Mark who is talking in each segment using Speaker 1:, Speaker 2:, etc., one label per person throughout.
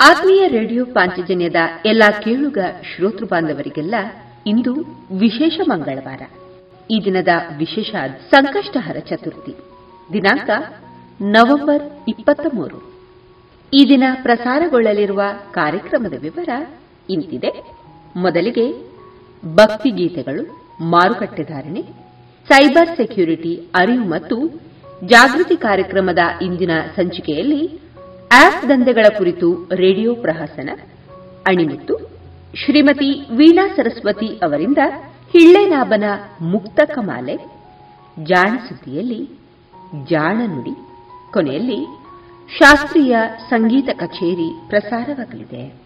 Speaker 1: ಆತ್ಮೀಯ ರೇಡಿಯೋ ಪಾಂಚಜನ್ಯದ ಎಲ್ಲಾ ಕೇಳುಗ ಶ್ರೋತೃ ಬಾಂಧವರಿಗೆಲ್ಲ ಇಂದು ವಿಶೇಷ ಮಂಗಳವಾರ. ಈ ದಿನದ ವಿಶೇಷ ಸಂಕಷ್ಟಹರ ಚತುರ್ಥಿ, ದಿನಾಂಕ ನವೆಂಬರ್ ಇಪ್ಪತ್ತ ಮೂರು ಈ ದಿನ ಪ್ರಸಾರಗೊಳ್ಳಲಿರುವ ಕಾರ್ಯಕ್ರಮದ ವಿವರ ಇಂತಿದೆ. ಮೊದಲಿಗೆ ಭಕ್ತಿ ಗೀತೆಗಳು, ಮಾರುಕಟ್ಟೆ ಧಾರಣೆ, ಸೈಬರ್ ಸೆಕ್ಯೂರಿಟಿ ಅರಿವು ಮತ್ತು ಜಾಗೃತಿ ಕಾರ್ಯಕ್ರಮದ ಇಂದಿನ ಸಂಚಿಕೆಯಲ್ಲಿ ಆಪ್ ದಂಧೆಗಳ ಕುರಿತು ರೇಡಿಯೋ ಪ್ರಹಸನ, ಅಣಿಮುತ್ತು, ಶ್ರೀಮತಿ ವೀಣಾ ಸರಸ್ವತಿ ಅವರಿಂದ ಹಿಳ್ಳೆನಾಭನ ಮುಕ್ತ ಕಮಾಲೆ ಜಾಣ ಸುದ್ದಿಯಲ್ಲಿ ಜಾಣ ನುಡಿ, ಕೊನೆಯಲ್ಲಿ ಶಾಸ್ತ್ರೀಯ ಸಂಗೀತ ಕಚೇರಿ ಪ್ರಸಾರವಾಗಲಿದೆ.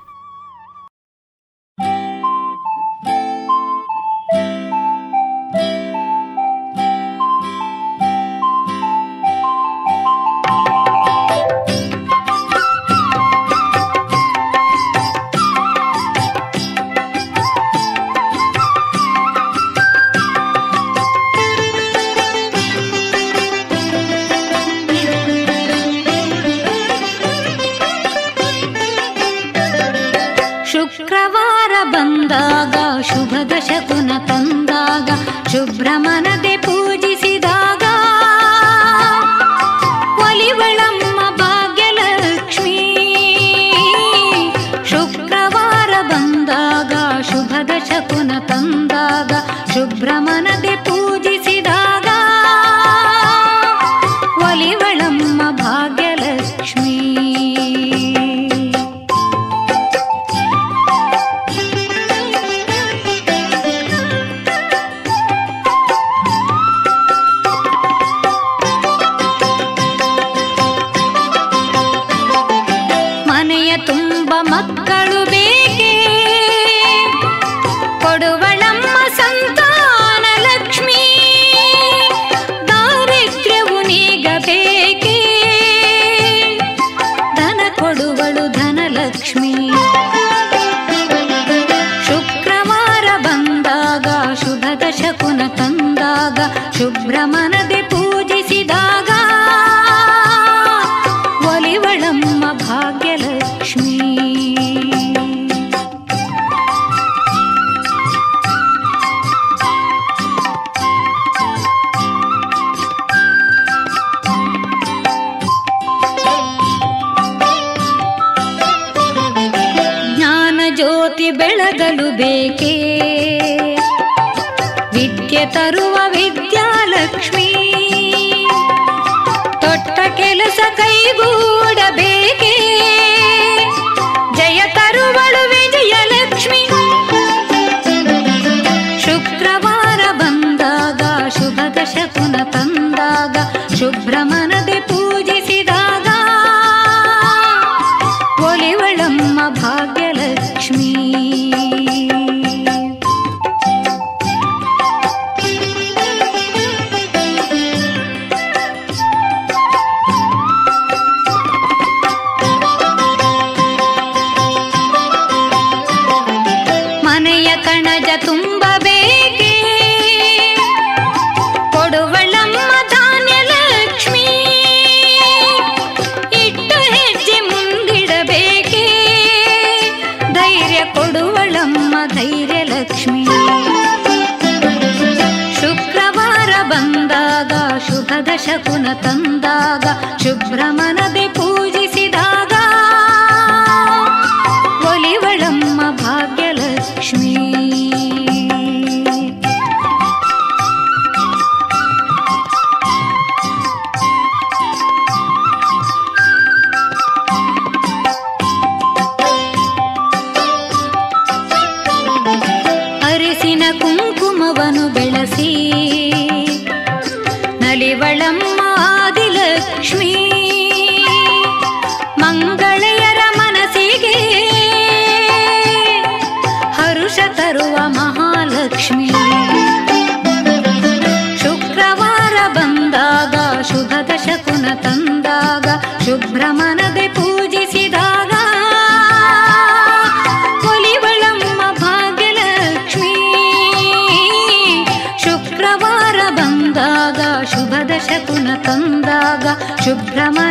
Speaker 2: ಶುಭ್ರಮನದೆ ಪೂಜಿಸಿದಾಗ
Speaker 1: पूज पुलिबलक्ष्मी ಶುಕ್ರವಾರ ಬಂದಾಗ तु न ತಂದಾಗ ಶುಭ್ರಮನ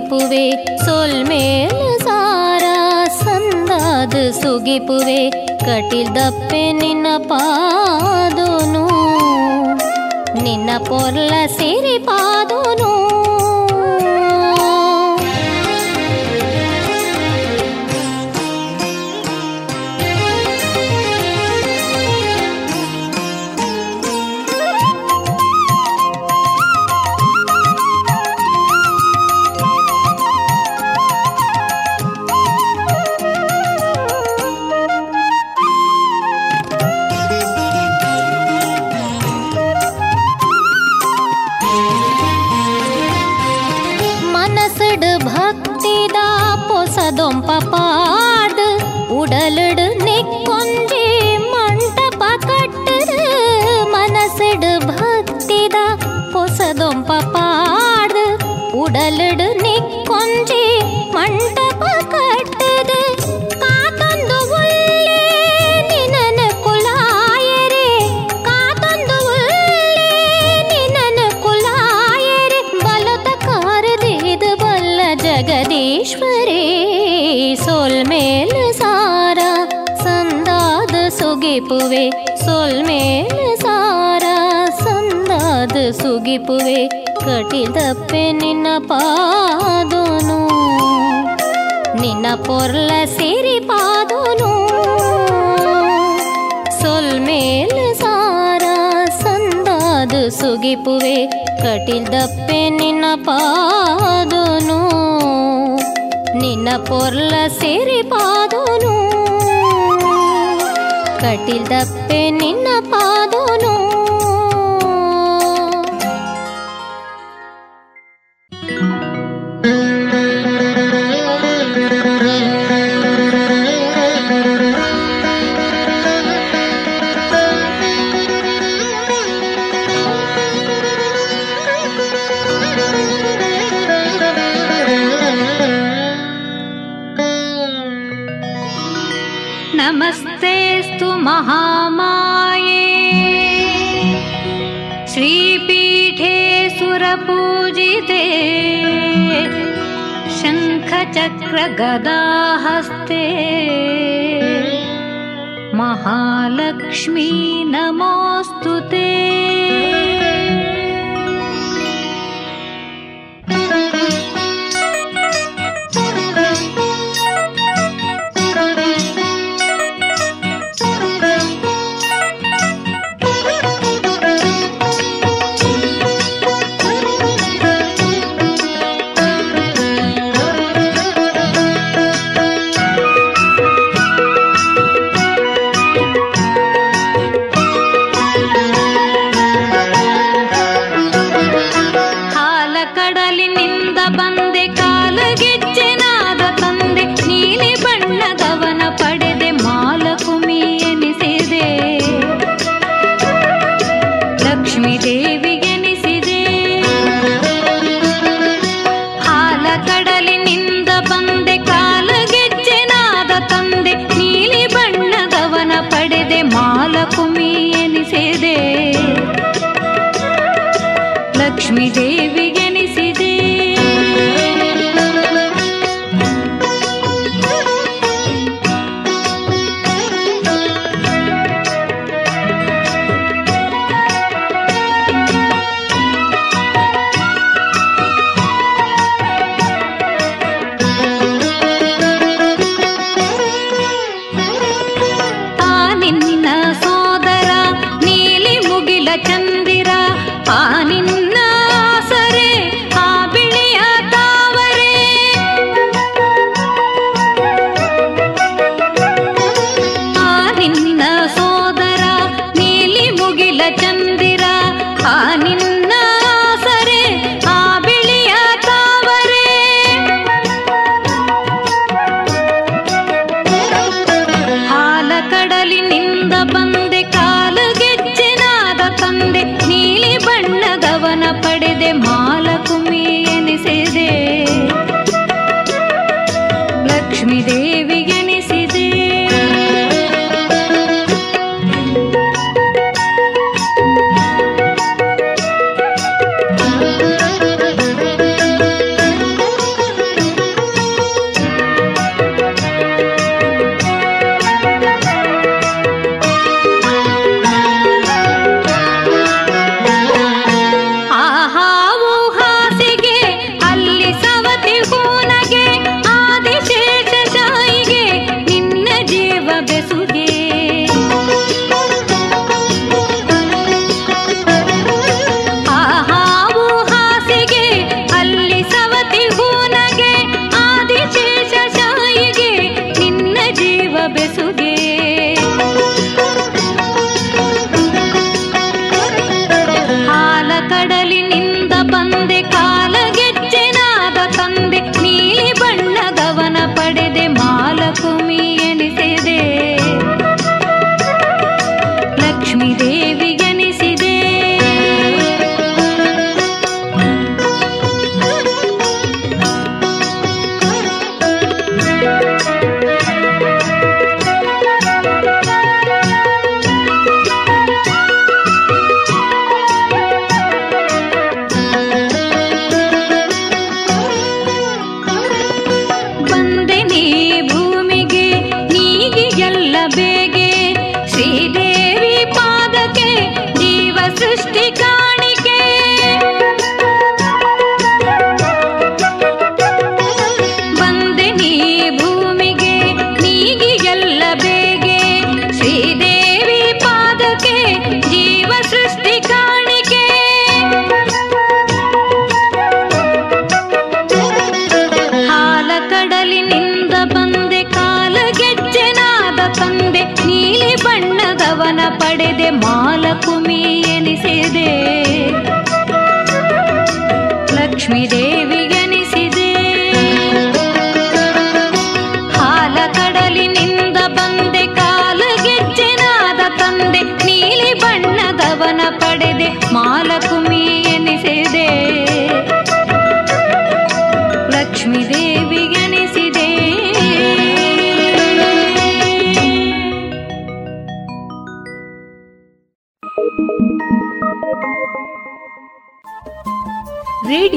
Speaker 3: சுகிப்புவே சொல் மேல சாರಾ ಸಂದಾದು ಸುಗಿಪುವೆ ಕಟಿಲ್ದಪ್ಪೆ ನಿನ್ನ ಪಾದೋನು ನಿನ್ನ ಪೊರ್ಲ ಸಿರಿ ಪಾದೋನು ನೆನಪುವೆ ಕಟಿದಪ್ಪೆ ನಿನ್ನ ಪಾದೋನು. ನಿನ್ನ ಪೊರ್ಲ ಸೇರಿ ಪಾದೋನು. ಸೊಲ್ಮೇಲೆ ಸಾರ ಸಂದಾದು ಸುಗಿಪುವೆ ಕಟಿದಪ್ಪೆ ನಿನ್ನ ಪಾದೋನು. ನಿನ್ನ ಪೊರ್ಲ ಸೇರಿ ಪಾದೋನು. ಕಟಿದಪ್ಪೆ ನಿನ್ನ
Speaker 1: शङ्खचक्रगदाहस्ते महालक्ष्मी नमोऽस्तु ते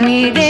Speaker 4: ಲಕ್ಷ್ಮೀ ದೇವಮ್ಮ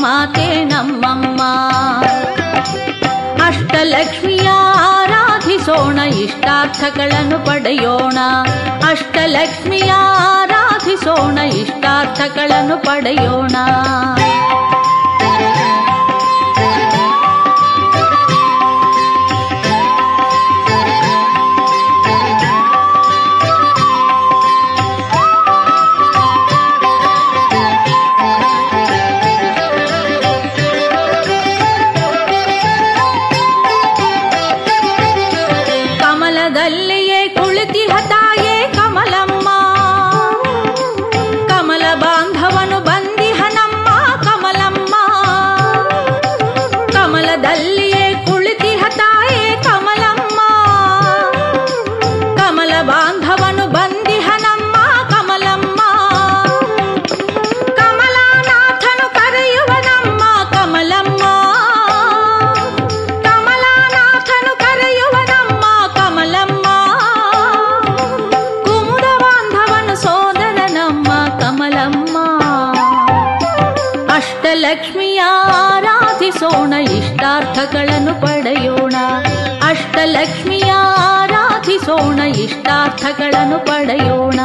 Speaker 5: ಮಾತೆ ನಮ್ಮಮ್ಮ. ಅಷ್ಟಲಕ್ಷ್ಮಿಯ ಆರಾಧಿಸೋಣ ಇಷ್ಟಾರ್ಥಗಳನ್ನು ಪಡೆಯೋಣ. ಅಷ್ಟಲಕ್ಷ್ಮಿಯ ಆರಾಧಿಸೋಣ ಇಷ್ಟಾರ್ಥಗಳನ್ನು ಪಡೆಯೋಣ. ಪಡೆಯೋಣ.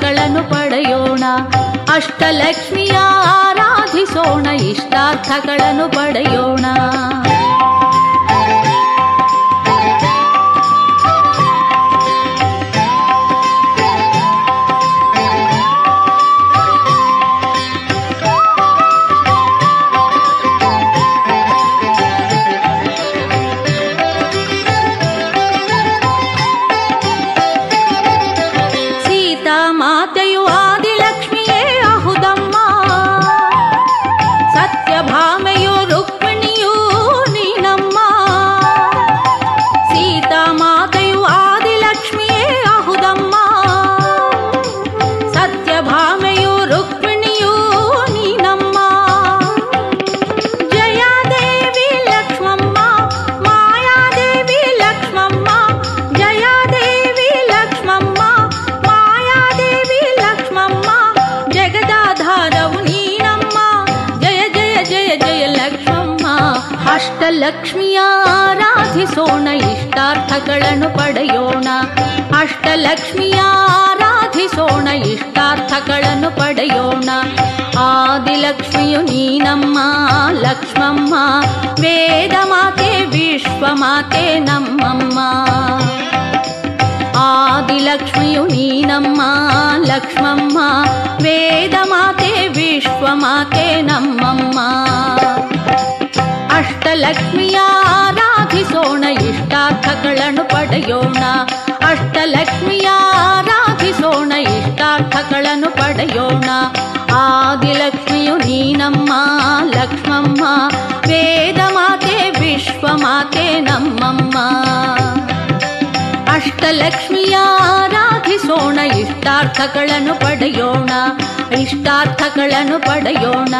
Speaker 5: ಫಲಗಳನ್ನು ಪಡೆಯೋಣ. ಅಷ್ಟಲಕ್ಷ್ಮಿಯ ಆರಾಧಿಸೋಣ ಇಷ್ಟಾರ್ಥಗಳನ್ನು ಪಡೆಯೋಣ. ಸಾಧಿಸೋಣ ಇಷ್ಟಾರ್ಥಗಳನ್ನು ಪಡೆಯೋಣ ಅಷ್ಟಲಕ್ಷ್ಮಿಯ ಆರಾಧಿಸೋಣ ಇಷ್ಟಾರ್ಥಗಳನ್ನು ಪಡೆಯೋಣ
Speaker 3: ಆದಿಲಕ್ಷ್ಮಿಯು ನೀನಮ್ಮ ಲಕ್ಷ್ಮಮ್ಮ ವೇದ ಮಾತೆ ವಿಶ್ವ ಮಾತೆ ನಮ್ಮಮ್ಮ ಆದಿಲಕ್ಷ್ಮಿನಮ್ಮ ಲಕ್ಷ್ಮಮ್ಮ ವೇದ ಮಾತೆ ವಿಶ್ವ ಮಾತೆ ನಮ್ಮಮ್ಮ ಅಷ್ಟಲಕ್ಷ್ಮಿಯ ಆರಾಧಿಸೋಣ ಇಷ್ಟಾರ್ಥಗಳನ್ನು ಪಡೆಯೋಣ. ಅಷ್ಟಲಕ್ಷ್ಮಿಯ ಆರಾಧಿಸೋಣ ಇಷ್ಟಾರ್ಥಗಳನ್ನು ಪಡೆಯೋಣ. ಆದಿಲಕ್ಷ್ಮಿಯು ನೀನಮ್ಮ, ಲಕ್ಷ್ಮಮ್ಮ. ವೇದ ಮಾತೆ ವಿಶ್ವಮಾತೆ ನಮ್ಮಮ್ಮ. ಅಷ್ಟಲಕ್ಷ್ಮಿಯ ಆರಾಧಿಸೋಣ ಇಷ್ಟಾರ್ಥಗಳನ್ನು ಪಡೆಯೋಣ. ಇಷ್ಟಾರ್ಥಗಳನ್ನು ಪಡೆಯೋಣ.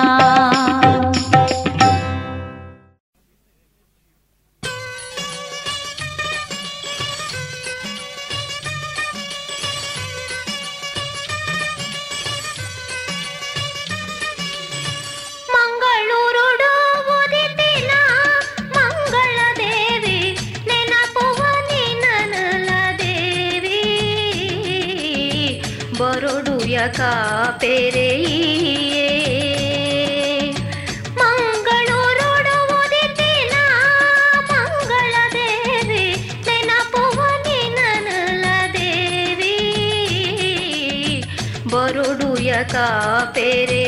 Speaker 6: का पेरे ಬರುಡುಯ
Speaker 3: ಕಾಪೆರೆ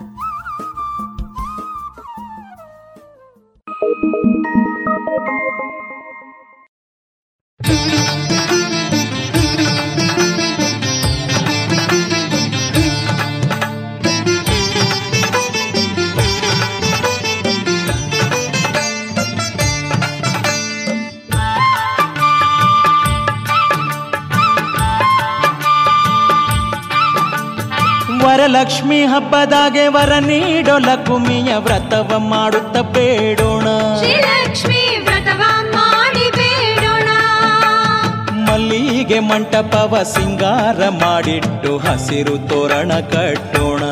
Speaker 7: ವರಲಕ್ಷ್ಮಿ ಹಬ್ಬದಾಗೆ ವರ ನೀಡೋ ಲಕ್ಷ್ಮಿಯ ವ್ರತವ ಮಾಡುತ್ತ ಬೇಡೋಣ.
Speaker 8: ಶ್ರೀಲಕ್ಷ್ಮಿ ವ್ರತವ ಮಾಡಿ ಬೇಡೋಣ.
Speaker 7: ಮಲ್ಲಿಗೆ ಮಂಟಪವ ಸಿಂಗಾರ ಮಾಡಿಟ್ಟು ಹಸಿರು ತೋರಣ ಕಟ್ಟೋಣ.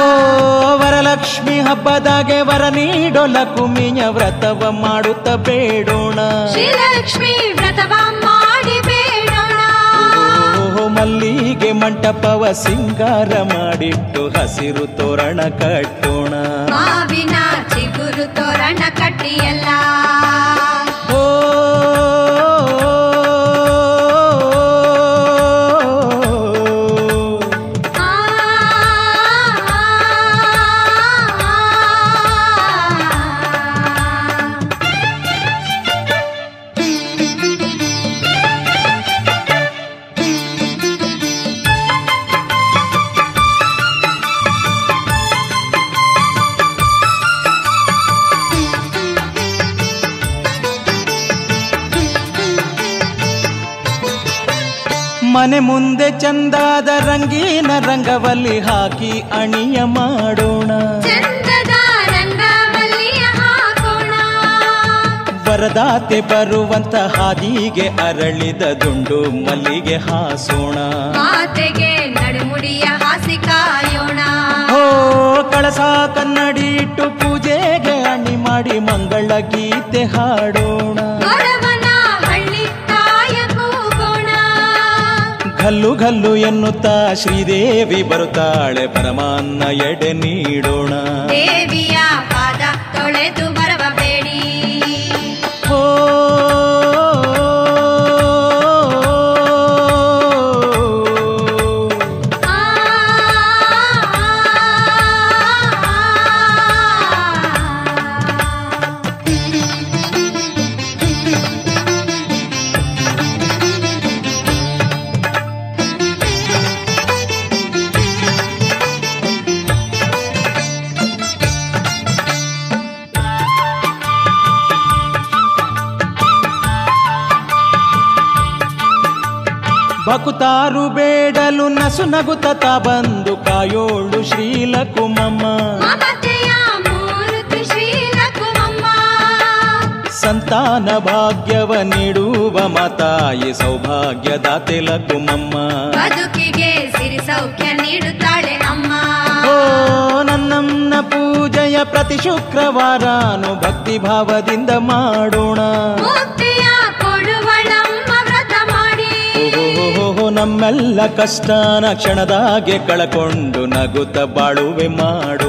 Speaker 7: ಓ ವರಲಕ್ಷ್ಮಿ ಹಬ್ಬದಾಗೆ ವರ ನೀಡೋ ಲಕ್ಷ್ಮಿಯ ವ್ರತವ ಮಾಡುತ್ತ ಬೇಡೋಣ.
Speaker 8: ಶ್ರೀಲಕ್ಷ್ಮಿ ವ್ರತವ
Speaker 7: ಮಲ್ಲಿಗೆ ಮಂಟಪವ ಸಿಂಗಾರ ಮಾಡಿಟ್ಟು ಹಸಿರು ತೋರಣ ಕಟ್ಟೋಣ ಚಂದಾದ ರಂಗೀನ ರಂಗವಲ್ಲಿ ಹಾಕಿ ಅಣಿಯ ಮಾಡೋಣ. ವರದಾತೆ ಬರುವಂತ ಹಾದಿಗೆ ಅರಳಿದ ದುಂಡು ಮಲ್ಲಿಗೆ ಹಾಸೋಣ.
Speaker 8: ನಡುಮುಡಿಯ ಹಾಸಿ ಕಾಯೋಣ.
Speaker 7: ಓ ಕಳಸ ಕನ್ನಡಿ ಇಟ್ಟು ಪೂಜೆಗೆ ಅಣಿ ಮಾಡಿ ಮಂಗಳ ಗೀತೆ ಹಾಡೋಣ. ಗಲ್ಲು ಘಲ್ಲು ಎನ್ನುತ್ತಾ ಶ್ರೀದೇವಿ ಬರುತ್ತಾಳೆ ಪರಮಾನ್ನ ಎಡೆ ನೀಡೋಣ.
Speaker 8: ದೇವಿಯ ಪಾದ ತೊಳೆದು
Speaker 7: ಬಕುತಾರು ಬೇಡಲು ನಸು ನಗುತ್ತ ಬಂದು ಕಾಯೋಳು ಶ್ರೀಲಕುಮಮ್ಮ
Speaker 8: ಮಮತೆಯ ಮೂರ್ತಿ ಶ್ರೀಲಕುಮಮ್ಮ
Speaker 7: ಸಂತಾನ ಭಾಗ್ಯವ ನೀಡುವ ಮಾತಾಯಿ ಸೌಭಾಗ್ಯದಾತೆ ಲಕುಮಮ್ಮ
Speaker 8: ಬದುಕಿಗೆ ಸಿರಿ ಸೌಖ್ಯ ನೀಡುತ್ತಾಳೆ ಅಮ್ಮ
Speaker 7: ಓ ನನ್ನಮ್ಮನ ಪೂಜೆಯ ಪ್ರತಿ ಶುಕ್ರವಾರನು ಭಕ್ತಿ ಭಾವದಿಂದ ಮಾಡೋಣ ನಮ್ಮೆಲ್ಲ ಕಷ್ಟನ ಕ್ಷಣದಾಗೆ ಕಳಕೊಂಡು ನಗುತ್ತ ಬಾಳುವೆ ಮಾಡೋಣ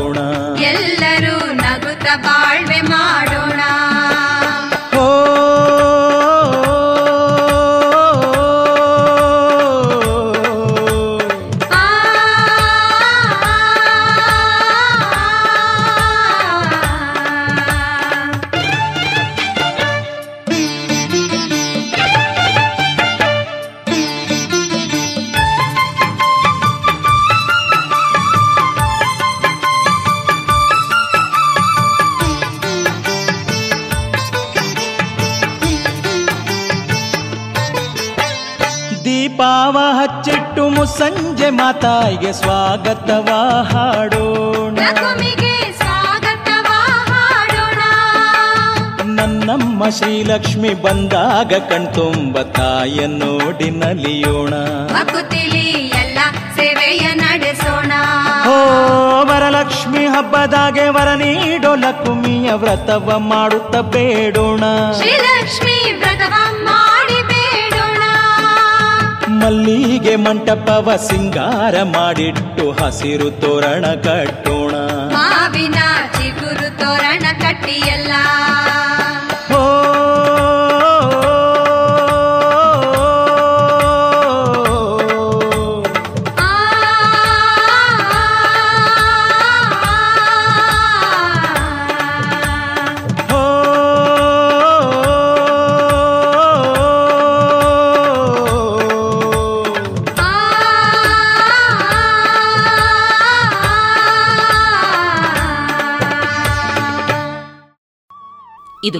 Speaker 7: ಮುಸ್ಸಂಜೆ ಮಾತಾಯಿಗೆ ಸ್ವಾಗತವ ಹಾಡೋಣ. ನನ್ನಮ್ಮ ಶ್ರೀಲಕ್ಷ್ಮಿ ಬಂದಾಗ ಕಣ್ತುಂಬ ತಾಯ ನೋಡಿ ನಲಿಯೋಣ.
Speaker 1: ಸೇವೆಯ ನಡೆಸೋಣ.
Speaker 7: ಓ ವರಲಕ್ಷ್ಮಿ ಹಬ್ಬದಾಗೆ ವರ ನೀಡೋ ಲಕ್ಷ್ಮಿಯ ವ್ರತವ ಮಾಡುತ್ತ ಬೇಡೋಣ.
Speaker 1: ಶ್ರೀಲಕ್ಷ್ಮಿ
Speaker 7: ಮಲ್ಲಿಗೆ ಮಂಟಪವ ಸಿಂಗಾರ ಮಾಡಿಟ್ಟು ಹಸಿರು ತೋರಣ ಕಟ್ಟೋಣ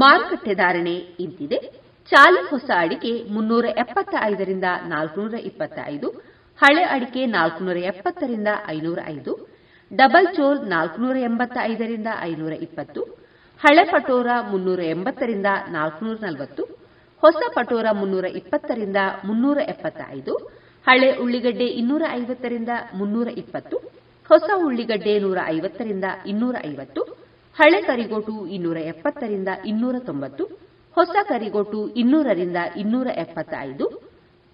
Speaker 9: ಮಾರುಕಟ್ಟೆ ಧಾರಣೆ ಇಂತಿದೆ. ಚಾಲಿ ಹೊಸ ಅಡಿಕೆ ಮುನ್ನೂರ ಎಪ್ಪತ್ತ ಐದರಿಂದ ನಾಲ್ಕುನೂರ ಇಪ್ಪತ್ತ ಐದು ಹಳೆ ಅಡಿಕೆ ನಾಲ್ಕುನೂರ ಎಪ್ಪತ್ತರಿಂದ ಐನೂರ ಐದು, ಡಬಲ್ ಚೋಲ್ ನಾಲ್ಕುನೂರ ಎಂಬತ್ತ ಐದರಿಂದ ಐನೂರ ಇಪ್ಪತ್ತು, ಹಳೆ ಪಟೋರ ಮುನ್ನೂರ ಎಂಬತ್ತರಿಂದ ನಾಲ್ಕುನೂರ ನಲವತ್ತು, ಹೊಸ ಪಟೋರ ಮುನ್ನೂರ ಇಪ್ಪತ್ತರಿಂದ ಮುನ್ನೂರ ಎಪ್ಪತ್ತ ಐದು ಹಳೆ ಉಳ್ಳಿಗಡ್ಡೆ ಇನ್ನೂರ ಐವತ್ತರಿಂದ ಮುನ್ನೂರ ಇಪ್ಪತ್ತು, ಹೊಸ ಉಳ್ಳಿಗಡ್ಡೆ ನೂರ ಐವತ್ತರಿಂದ ಇನ್ನೂರ ಐವತ್ತು ಹಳೆ ಕರಿಗೋಟು ಇನ್ನೂರ ಎಪ್ಪತ್ತರಿಂದ ಇನ್ನೂರ ತೊಂಬತ್ತು, ಹೊಸ ಕರಿಗೋಟು ಇನ್ನೂರರಿಂದ ಇನ್ನೂರ ಎಪ್ಪತ್ತ ಐದು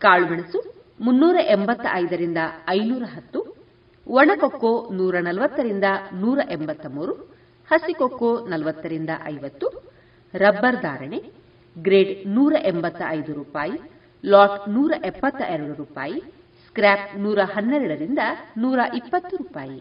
Speaker 9: ಕಾಳುಮೆಣಸು ಮುನ್ನೂರ ಎಂಬತ್ತ ಐದರಿಂದ ಐನೂರ ಹತ್ತು, ಒಣಕೊಕ್ಕೋ ನೂರ ನಲವತ್ತರಿಂದ ನೂರ ಎಂಬತ್ತ ಮೂರು ಹಸಿಕೊಕ್ಕೋ ನಲವತ್ತರಿಂದ ಐವತ್ತು, ರಬ್ಬರ್ ಧಾರಣೆ ಗ್ರೇಡ್ ನೂರ ಎಂಬತ್ತ ಐದು ರೂಪಾಯಿ, ಲಾಟ್ ನೂರ ಎಪ್ಪತ್ತ ಎರಡು ರೂಪಾಯಿ, ಸ್ಕ್ರ್ಯಾಪ್ ನೂರ ಹನ್ನೆರಡರಿಂದ ನೂರ ಇಪ್ಪತ್ತು ರೂಪಾಯಿ.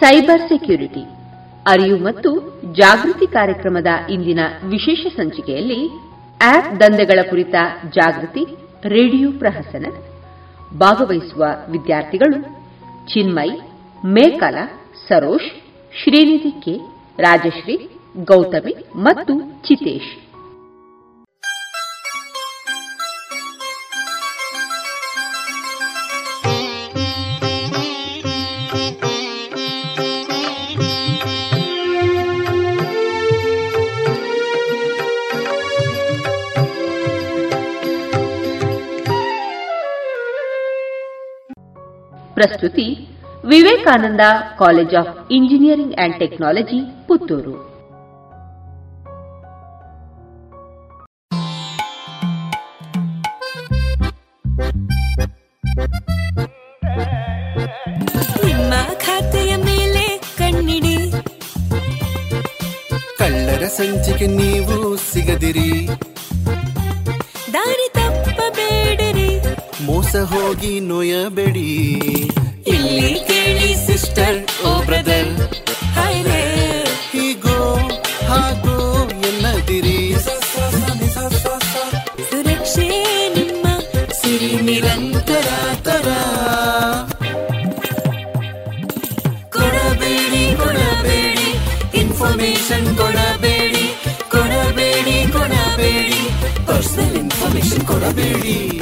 Speaker 9: ಸೈಬರ್ ಸೆಕ್ಯೂರಿಟಿ, ಅರಿವು ಮತ್ತು ಜಾಗೃತಿ ಕಾರ್ಯಕ್ರಮದ ಇಂದಿನ ವಿಶೇಷ ಸಂಚಿಕೆಯಲ್ಲಿ ಆಪ್ ದಂಧೆಗಳ ಕುರಿತ ಜಾಗೃತಿ, ರೇಡಿಯೋ ಪ್ರಹಸನ ಭಾಗವಹಿಸುವ ವಿದ್ಯಾರ್ಥಿಗಳು ಚಿನ್ಮಯ್ ಮೇಕಲ ಸರೋಶ್ ಶ್ರೀನಿಧಿ ಕೆ, ರಾಜಶ್ರೀ, ಗೌತಮಿ ಮತ್ತು ಚಿತೇಶ್. ಪ್ರಸ್ತುತಿ Vivekananda college of engineering and technology Puttur.
Speaker 10: ನಿಮ್ಮ ಖಾತೆಯ ಮೇಲೆ ಕಣ್ಣಿಡಿ.
Speaker 11: ಕಳ್ಳರ ಸಂಚಿಕೆ ನೀವು ಸಿಗದಿರಿ. ಹೋಗಿ ನೋಯಬೇಡಿ.
Speaker 10: ಇಲ್ಲಿ ಕೇಳಿ ಸಿಸ್ಟರ್ ಓ ಬ್ರದರ್
Speaker 11: ಹೀಗೋ ಹಾಗೋ ಎನ್ನದಿರಿ.
Speaker 10: ಸುರಕ್ಷೆ ನಿಮ್ಮ ಸಿರಿ ನಿರಂತರ ತರ ಕೊಡಬೇಡಿ ಕೊಡಬೇಡಿ ಇನ್ಫಾರ್ಮೇಶನ್ ಕೊಡಬೇಡಿ ಕೊಡಬೇಡಿ ಕೊಡಬೇಡಿ ಪರ್ಸನಲ್ ಇನ್ಫಾರ್ಮೇಶನ್ ಕೊಡಬೇಡಿ.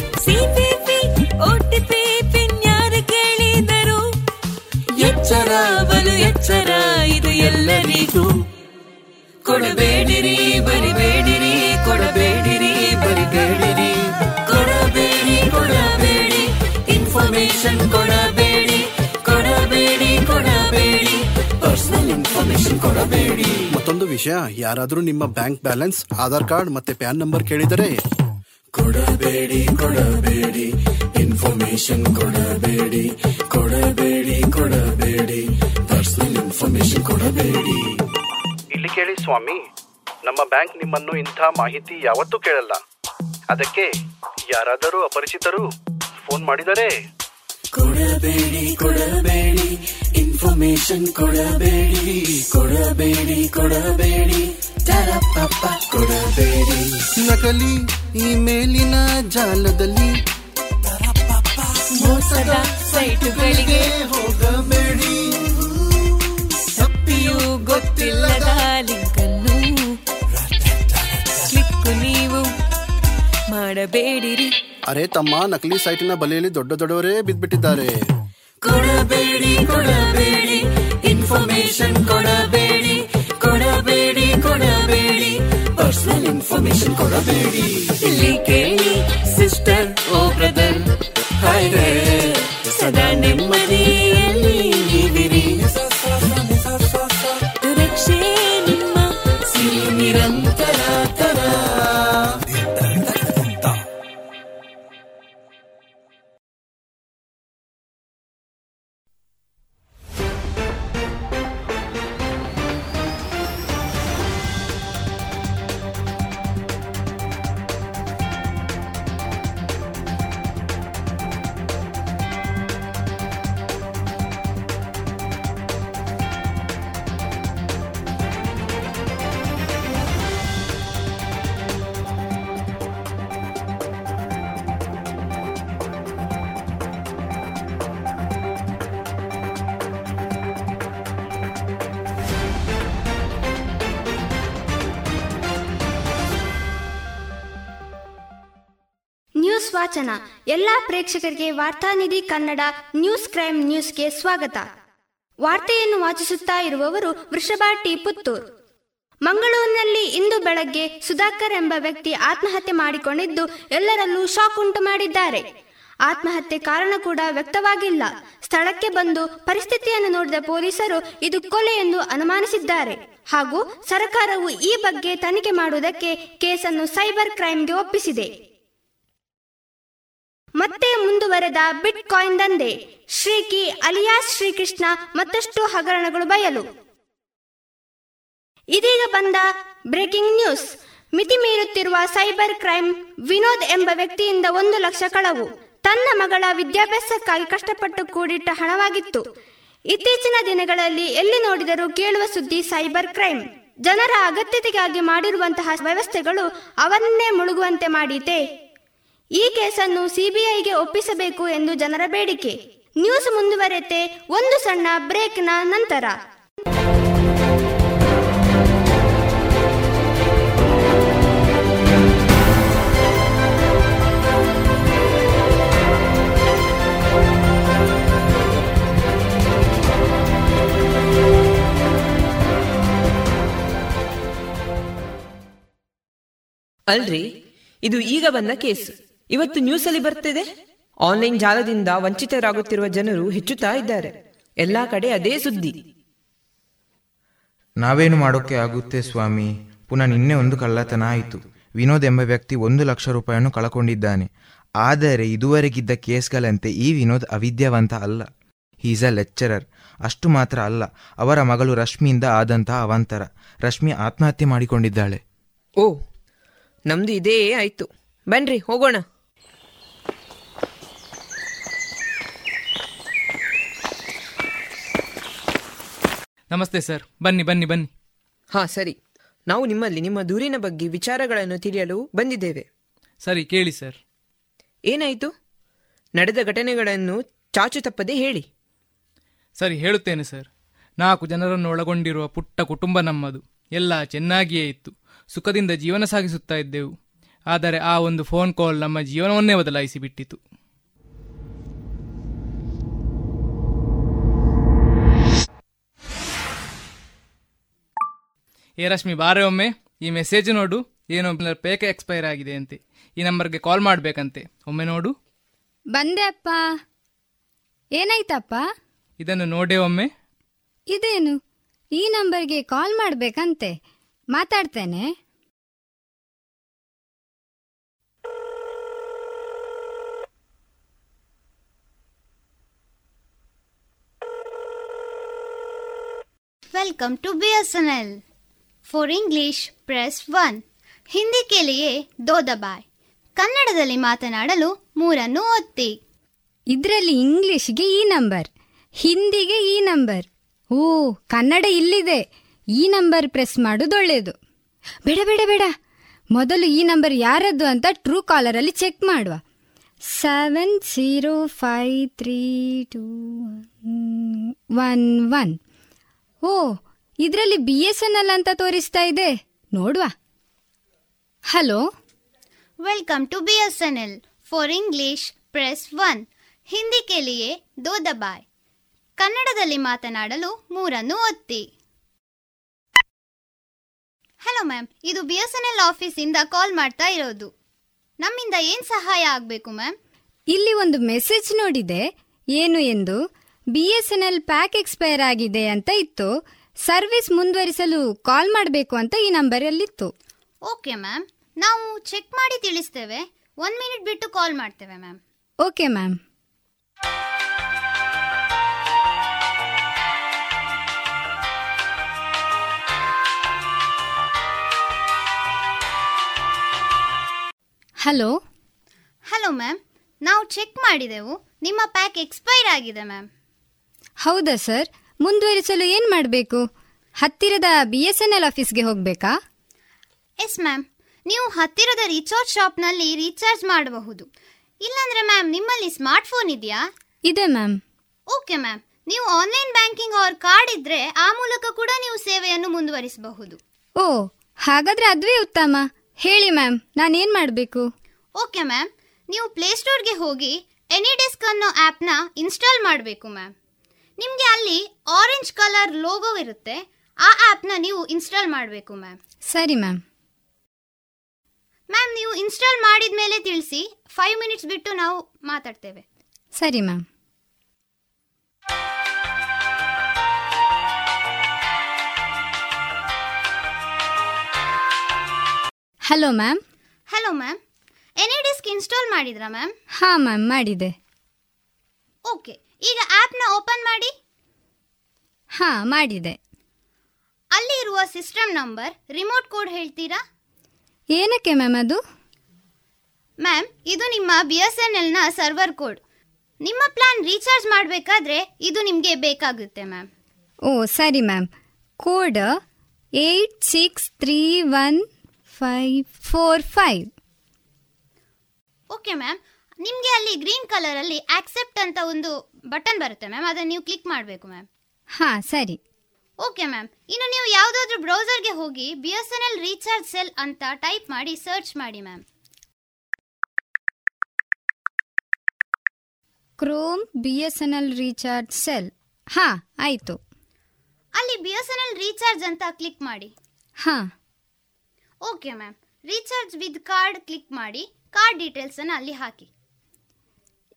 Speaker 10: ಎಲ್ಲರಿಗೂ ಕೊಡಬೇಡಿರಿ ಬರಿಬೇಡಿರಿ ಕೊಡಬೇಡಿರಿ ಬರಿಬೇಡಿರಿ. ಕೊಡಬೇಡಿ ಕೊಡಬೇಡಿ ಇನ್ಫಾರ್ಮೇಶನ್ ಕೊಡಬೇಡಿ. ಕೊಡಬೇಡಿ ಕೊಡಬೇಡಿ. ಪರ್ಸನಲ್ ಇನ್ಫಾರ್ಮೇಶನ್ ಕೊಡಬೇಡಿ.
Speaker 11: ಮತ್ತೊಂದು ವಿಷಯ ಯಾರಾದರೂ ನಿಮ್ಮ ಬ್ಯಾಂಕ್ ಬ್ಯಾಲೆನ್ಸ್ ಆಧಾರ್ ಕಾರ್ಡ್ ಮತ್ತೆ ಪ್ಯಾನ್ ನಂಬರ್ ಕೇಳಿದರೆ?
Speaker 10: ಕೊಡಬೇಡಿ ಕೊಡಬೇಡಿ ಇನ್ಫಾರ್ಮೇಶನ್ ಕೊಡಬೇಡಿ. ಕೊಡಬೇಡಿ ಕೊಡಬೇಡಿ ಪರ್ಸನಲ್ ಇನ್ಫಾರ್ಮೇಶನ್ ಕೊಡಬೇಡಿ.
Speaker 11: ಇಲ್ಲಿ ಕೇಳಿ ಸ್ವಾಮಿ ನಮ್ಮ ಬ್ಯಾಂಕ್ ನಿಮ್ಮನ್ನು ಇಂಥ ಮಾಹಿತಿ ಯಾವತ್ತೂ ಕೇಳಲ್ಲ. ಅದಕ್ಕೆ ಯಾರಾದರೂ ಅಪರಿಚಿತರು ಫೋನ್ ಮಾಡಿದರೆ?
Speaker 10: ಕೊಡಬೇಡಿ ಕೊಡಬೇಡಿ ಇನ್ಫಾರ್ಮೇಶನ್ ಕೊಡಬೇಡಿ ಕೊಡಬೇಡಿ ಕೊಡಬೇಡಿ ತರಪಪ್ಪ ಕೊಡಬೇಡಿ.
Speaker 11: ನಕಲಿ ಇಮೇಲಿನ ಜಾಲದಲ್ಲಿ
Speaker 10: ಮೋಸದ ಸೈಟುಗಳಿಗೆ
Speaker 11: ಹೋಗಬೇಡಿ.
Speaker 10: ಗೊತ್ತಿಲ್ಲದ ಲಿಂಕ್ ಅನ್ನು ಕ್ಲಿಕ್ ನೀವು ಮಾಡಬೇಡಿರಿ.
Speaker 11: ಅರೆ ತಮ್ಮ ನಕಲಿ ಸೈಟಿನ ಬಲೆಯಲ್ಲಿ ದೊಡ್ಡ ದೊಡ್ಡವರೇ ಬಿದ್ದ್ಬಿಟ್ಟಿದ್ದಾರೆ
Speaker 10: ಕೊಡಬೇಡಿ ಕೊಡಬೇಡಿ ಇನ್ಫಾರ್ಮೇಶನ್
Speaker 12: ಎಲ್ಲಾ ಪ್ರೇಕ್ಷಕರಿಗೆ ವಾರ್ತಾನಿಧಿ ಕನ್ನಡ ನ್ಯೂಸ್ ಕ್ರೈಮ್ ನ್ಯೂಸ್ಗೆ ಸ್ವಾಗತ. ವಾರ್ತೆಯನ್ನು ವಾಚಿಸುತ್ತಾ ಇರುವವರು ವೃಷಭ ಟಿ ಪುತ್ತೂರ್. ಮಂಗಳೂರಿನಲ್ಲಿ ಇಂದು ಬೆಳಗ್ಗೆ ಸುಧಾಕರ್ ಎಂಬ ವ್ಯಕ್ತಿ ಆತ್ಮಹತ್ಯೆ ಮಾಡಿಕೊಂಡಿದ್ದು ಎಲ್ಲರಲ್ಲೂ ಶಾಕ್ ಉಂಟು ಮಾಡಿದ್ದಾರೆ. ಆತ್ಮಹತ್ಯೆ ಕಾರಣ ಕೂಡ ವ್ಯಕ್ತವಾಗಿಲ್ಲ. ಸ್ಥಳಕ್ಕೆ ಬಂದು ಪರಿಸ್ಥಿತಿಯನ್ನು ನೋಡಿದ ಪೊಲೀಸರು ಇದು ಕೊಲೆ ಎಂದು ಅನುಮಾನಿಸಿದ್ದಾರೆ. ಹಾಗೂ ಸರ್ಕಾರವು ಈ ಬಗ್ಗೆ ತನಿಖೆ ಮಾಡುವುದಕ್ಕೆ ಕೇಸನ್ನು ಸೈಬರ್ ಕ್ರೈಮ್ಗೆ ಒಪ್ಪಿಸಿದೆ. ಮತ್ತೆ ಮುಂದುವರೆದ ಬಿಟ್ ಕಾಯಿನ್ ದಂಧೆ. ಶ್ರೀಕಿ ಅಲಿಯಾಸ್ ಶ್ರೀಕೃಷ್ಣ ಮತ್ತಷ್ಟು ಹಗರಣಗಳು ಬಯಲು. ಇದೀಗ ಬಂದ ಬ್ರೇಕಿಂಗ್ ನ್ಯೂಸ್. ಮಿತಿ ಮೀರುತ್ತಿರುವ ಸೈಬರ್ ಕ್ರೈಮ್ ವಿನೋದ್ ಎಂಬ ವ್ಯಕ್ತಿಯಿಂದ ಒಂದು ಲಕ್ಷ ಕಳವು. ತನ್ನ ಮಗಳ ವಿದ್ಯಾಭ್ಯಾಸಕ್ಕಾಗಿ ಕಷ್ಟಪಟ್ಟು ಕೂಡಿಟ್ಟ ಹಣವಾಗಿತ್ತು. ಇತ್ತೀಚಿನ ದಿನಗಳಲ್ಲಿ ಎಲ್ಲಿ ನೋಡಿದರೂ ಕೇಳುವ ಸುದ್ದಿ ಸೈಬರ್ ಕ್ರೈಮ್. ಜನರ ಅಗತ್ಯತೆಗಾಗಿ ಮಾಡಿರುವಂತಹ ವ್ಯವಸ್ಥೆಗಳು ಅವನ್ನೇ ಮುಳುಗುವಂತೆ ಮಾಡೀತೆ ಈ ಕೇಸನ್ನು ಸಿಬಿಐಗೆ ಒಪ್ಪಿಸಬೇಕು ಎಂದು ಜನರ ಬೇಡಿಕೆ. ನ್ಯೂಸ್ ಮುಂದುವರೆತೆ, ಒಂದು ಸಣ್ಣ ಬ್ರೇಕ್ನ ನಂತರ.
Speaker 13: ಅಲ್ರಿ, ಇದು ಈಗ ಬಂದ ಕೇಸ್. ಇವತ್ತು ನ್ಯೂಸ್ ಅಲ್ಲಿ ಬರ್ತಿದೆ? ಆನ್ಲೈನ್ ಜಾಲದಿಂದ ವಂಚಿತರಾಗುತ್ತಿರುವ ಜನರು ಹೆಚ್ಚುತ್ತಾ ಇದ್ದಾರೆ. ಎಲ್ಲಾ ಕಡೆ ಅದೇ ಸುದ್ದಿ.
Speaker 14: ನಾವೇನು ಮಾಡೋಕ್ಕೆ ಆಗುತ್ತೆ ಸ್ವಾಮಿ? ಪುನಃ ನಿನ್ನೆ ಒಂದು ಕಳ್ಳತನ ಆಯಿತು. ವಿನೋದ್ ಎಂಬ ವ್ಯಕ್ತಿ ಒಂದು ಲಕ್ಷ ರೂಪಾಯಿಯನ್ನು ಕಳಕೊಂಡಿದ್ದಾನೆ. ಆದರೆ ಇದುವರೆಗಿದ್ದ ಕೇಸ್ಗಳಂತೆ ಈ ವಿನೋದ್ ಅವಿದ್ಯಾವಂತ ಅಲ್ಲ. ಈಸ್ ಅ ಲೆಕ್ಚರರ್ ಅಷ್ಟು ಮಾತ್ರ ಅಲ್ಲ. ಅವರ ಮಗಳು ರಶ್ಮಿಯಿಂದ ಆದಂತಹ ಅವಾಂತರ. ರಶ್ಮಿ ಆತ್ಮಹತ್ಯೆ ಮಾಡಿಕೊಂಡಿದ್ದಾಳೆ.
Speaker 13: ಓ ನಮ್ದು ಇದೇ ಆಯ್ತು. ಬನ್ರಿ ಹೋಗೋಣ.
Speaker 15: ನಮಸ್ತೆ ಸರ್. ಬನ್ನಿ ಬನ್ನಿ ಬನ್ನಿ.
Speaker 13: ಹಾ ಸರಿ. ನಾವು ನಿಮ್ಮಲ್ಲಿ ನಿಮ್ಮ ದೂರಿನ ಬಗ್ಗೆ ವಿಚಾರಗಳನ್ನು ತಿಳಿಯಲು ಬಂದಿದ್ದೇವೆ.
Speaker 15: ಸರಿ ಕೇಳಿ ಸರ್.
Speaker 13: ಏನಾಯಿತು? ನಡೆದ ಘಟನೆಗಳನ್ನು ಚಾಚು ತಪ್ಪದೆ ಹೇಳಿ.
Speaker 15: ಸರಿ ಹೇಳುತ್ತೇನೆ ಸರ್. ನಾಲ್ಕು ಜನರನ್ನು ಒಳಗೊಂಡಿರುವ ಪುಟ್ಟ ಕುಟುಂಬ ನಮ್ಮದು. ಎಲ್ಲ ಚೆನ್ನಾಗಿಯೇ ಇತ್ತು. ಸುಖದಿಂದ ಜೀವನ ಸಾಗಿಸುತ್ತಾ ಇದ್ದೆವು. ಆದರೆ ಆ ಒಂದು ಫೋನ್ ಕಾಲ್ ನಮ್ಮ ಜೀವನವನ್ನೇ ಬದಲಾಯಿಸಿ ಬಿಟ್ಟಿತು ಏ ರಶ್ಮಿ ಬಾರೆ ಒಮ್ಮೆ. ಈ ಮೆಸೇಜ್ ನೋಡು. ಏನೋ ಪೇಕ ಎಕ್ಸ್ಪೈರ್ ಆಗಿದೆ ಅಂತೆ. ಈ ನಂಬರ್ಗೆ ಕಾಲ್ ಮಾಡ್ಬೇಕಂತೆ. ಒಮ್ಮೆ ನೋಡು.
Speaker 16: ಬಂದೆ ಅಪ್ಪ. ಏನಾಯ್ತಪ್ಪ?
Speaker 15: ಇದನ್ನು ನೋಡೆ ಒಮ್ಮೆ.
Speaker 16: ಇದೇನು? ಈ ನಂಬರ್ಗೆ ಕಾಲ್ ಮಾಡ್ಬೇಕಂತೆ. ಮಾತಾಡ್ತೇನೆ.
Speaker 17: Welcome to B S N L for English press one Hindi ಕೇಳಿಯೇ ದೋದಬಾಯ್ ಕನ್ನಡದಲ್ಲಿ ಮಾತನಾಡಲು ಮೂರನ್ನು ಒತ್ತಿ.
Speaker 16: ಇದರಲ್ಲಿ ಇಂಗ್ಲಿಷ್ಗೆ ಈ ನಂಬರ್ ಹಿಂದಿಗೆ ಈ ನಂಬರ್ ಓ, ಕನ್ನಡ ಇಲ್ಲಿದೆ. ಈ ನಂಬರ್ ಪ್ರೆಸ್ ಮಾಡೋದು ಒಳ್ಳೆಯದು ಬೇಡ ಬೇಡ ಬೇಡ. ಮೊದಲು ಈ ನಂಬರ್ ಯಾರದ್ದು ಅಂತ ಟ್ರೂ ಕಾಲರ್ ಅಲ್ಲಿ ಚೆಕ್ ಮಾಡುವ. Seven zero five three two one one O ಇದರಲ್ಲಿ ಬಿ ಎಸ್ ಎನ್ ಎಲ್ ಅಂತ ತೋರಿಸ್ತಾ ಇದೆ ನೋಡುವ hello
Speaker 17: welcome to BSNL for English press one Hindi ಕೇಳಿಯೇ ದೋ ದಬಾಯ್ ಕನ್ನಡದಲ್ಲಿ ಮಾತನಾಡಲು ಮೂರನ್ನು ಒತ್ತಿ ಹಲೋ ಮ್ಯಾಮ್ ಇದು ಬಿ ಎಸ್ ಎನ್ ಎಲ್ ಆಫೀಸಿಂದ ಕಾಲ್ ಮಾಡ್ತಾ ಇರೋದು ನಮ್ಮಿಂದ ಏನ್ ಸಹಾಯ ಆಗಬೇಕು ಮ್ಯಾಮ್
Speaker 16: ಇಲ್ಲಿ ಒಂದು ಮೆಸೇಜ್ ನೋಡಿದೆ ಏನು ಎಂದು B S N L pack expire ಆಗಿದೆ ಅಂತ ಇತ್ತು ಸರ್ವಿಸ್ ಮುಂದುವರಿಸಲು ಕಾಲ್ ಮಾಡಬೇಕು ಅಂತ ಈ ನಂಬರಲ್ಲಿತ್ತು.
Speaker 17: ಓಕೆ ಮ್ಯಾಮ್ ನಾವು ಚೆಕ್ ಮಾಡಿ ತಿಳಿಸ್ತೇವೆ. ಒನ್ ಮಿನಿಟ್ ಬಿಟ್ಟು ಕಾಲ್ ಮಾಡ್ತೇವೆ ma'am.
Speaker 16: Okay ma'am. Hello?
Speaker 17: Hello ma'am ನಾವು ಚೆಕ್ ಮಾಡಿದೆವು. ನಿಮ್ಮ ಪ್ಯಾಕ್ ಎಕ್ಸ್ಪೈರ್ ಆಗಿದೆ ಮ್ಯಾಮ್.
Speaker 16: ಹೌದಾ ಸರ್? ಮುಂದುವರಿಸಲು ಏನು ಮಾಡಬೇಕು? ಹತ್ತಿರದ ಬಿ ಎಸ್ ಎನ್ ಎಲ್ ಆಫೀಸ್ಗೆ ಹೋಗಬೇಕಾ?
Speaker 17: ಎಸ್ ಮ್ಯಾಮ್ ನೀವು ಹತ್ತಿರದ ರೀಚಾರ್ಜ್ ಶಾಪ್ನಲ್ಲಿ ರೀಚಾರ್ಜ್ ಮಾಡಬಹುದು. ಇಲ್ಲಾಂದ್ರೆ ಮ್ಯಾಮ್ ನಿಮ್ಮಲ್ಲಿ ಸ್ಮಾರ್ಟ್ ಫೋನ್ ಇದೆಯಾ?
Speaker 16: ಇದೆ ಮ್ಯಾಮ್
Speaker 17: ಓಕೆ ಮ್ಯಾಮ್ ನೀವು ಆನ್ಲೈನ್ ಬ್ಯಾಂಕಿಂಗ್ ಅವ್ರ ಕಾರ್ಡ್ ಇದ್ರೆ ಆ ಮೂಲಕ ಕೂಡ ನೀವು ಸೇವೆಯನ್ನು ಮುಂದುವರಿಸಬಹುದು.
Speaker 16: ಓ ಹಾಗಾದ್ರೆ ಅದುವೇ ಉತ್ತಮ. ಹೇಳಿ ಮ್ಯಾಮ್ ನಾನೇನು ಮಾಡಬೇಕು?
Speaker 17: ಓಕೆ ಮ್ಯಾಮ್ ನೀವು ಪ್ಲೇಸ್ಟೋರ್ಗೆ ಹೋಗಿ ಎನಿ ಡೆಸ್ಕ್ ಅನ್ನೋ ಆ್ಯಪ್ನ ಇನ್ಸ್ಟಾಲ್ ಮಾಡಬೇಕು ಮ್ಯಾಮ್ ನಿಮಗೆ ಅಲ್ಲಿ ಆರೆಂಜ್ ಕಲರ್ ಲೋಗೋ ಇರುತ್ತೆ ಆ ಆ್ಯಪ್ನ ನೀವು ಇನ್ಸ್ಟಾಲ್ ಮಾಡಬೇಕು ಮ್ಯಾಮ್
Speaker 16: ಸರಿ ಮ್ಯಾಮ್
Speaker 17: ಮ್ಯಾಮ್ ನೀವು ಇನ್ಸ್ಟಾಲ್ ಮಾಡಿದ ಮೇಲೆ ತಿಳಿಸಿ ಫೈವ್ ಮಿನಿಟ್ಸ್ ಬಿಟ್ಟು ನಾವು ಮಾತಾಡ್ತೇವೆ.
Speaker 16: ಸರಿ ma'am hello
Speaker 17: ma'am hello ma'am AnyDesk install ಮಾಡಿದ್ರಾ ಮ್ಯಾಮ್
Speaker 16: ಹಾಂ ಮ್ಯಾಮ್ ಮಾಡಿದೆ.
Speaker 17: ಓಕೆ ಈಗ ಆ್ಯಪ್ನ ಓಪನ್ ಮಾಡಿ.
Speaker 16: ಹಾಂ ಮಾಡಿದೆ.
Speaker 17: ಅಲ್ಲಿ ಇರುವ ಸಿಸ್ಟಮ್ ನಂಬರ್ ರಿಮೋಟ್ ಕೋಡ್ ಹೇಳ್ತೀರಾ?
Speaker 16: ಏನಕ್ಕೆ ಮ್ಯಾಮ್ ಅದು?
Speaker 17: ಮ್ಯಾಮ್ ಇದು ನಿಮ್ಮ ಬಿ ಎಸ್ ಎನ್ ಎಲ್ನ ಸರ್ವರ್ ಕೋಡ್. ನಿಮ್ಮ ಪ್ಲಾನ್ ರೀಚಾರ್ಜ್ ಮಾಡಬೇಕಾದ್ರೆ ಇದು ನಿಮಗೆ ಬೇಕಾಗುತ್ತೆ ಮ್ಯಾಮ್.
Speaker 16: ಓ ಸರಿ ma'am. Code eight six three one five four five.
Speaker 17: Okay ma'am ನಿಮಗೆ ಅಲ್ಲಿ ಗ್ರೀನ್ ಕಲರ್ ಅಲ್ಲಿ ಆಕ್ಸೆಪ್ಟ್ ಅಂತ ಒಂದು ಬಟನ್ ಬರುತ್ತೆ ಮ್ಯಾಮ್ ಅದನ್ನ ನೀವು ಕ್ಲಿಕ್ ಮಾಡಬೇಕು ಮ್ಯಾಮ್
Speaker 16: ಹಾ ಸರಿ.
Speaker 17: ಓಕೆ ಮ್ಯಾಮ್ ಇನ್ನು ನೀವು ಯಾವುದಾದ್ರೂ ಬ್ರೌಸರ್ಗೆ ಹೋಗಿ B S N L recharge cell ಅಂತ ಟೈಪ್ ಮಾಡಿ ಸರ್ಚ್ ಮಾಡಿ ma'am
Speaker 16: Chrome B S N L recharge cell ಹಾ ಆಯಿತು.
Speaker 17: ಅಲ್ಲಿ B S N L recharge ಅಂತ ಕ್ಲಿಕ್ ಮಾಡಿ.
Speaker 16: ಹಾ.
Speaker 17: Okay ma'am recharge with card click ಮಾಡಿ. ಕಾರ್ಡ್ ಡೀಟೇಲ್ಸನ್ನು ಅಲ್ಲಿ ಹಾಕಿ.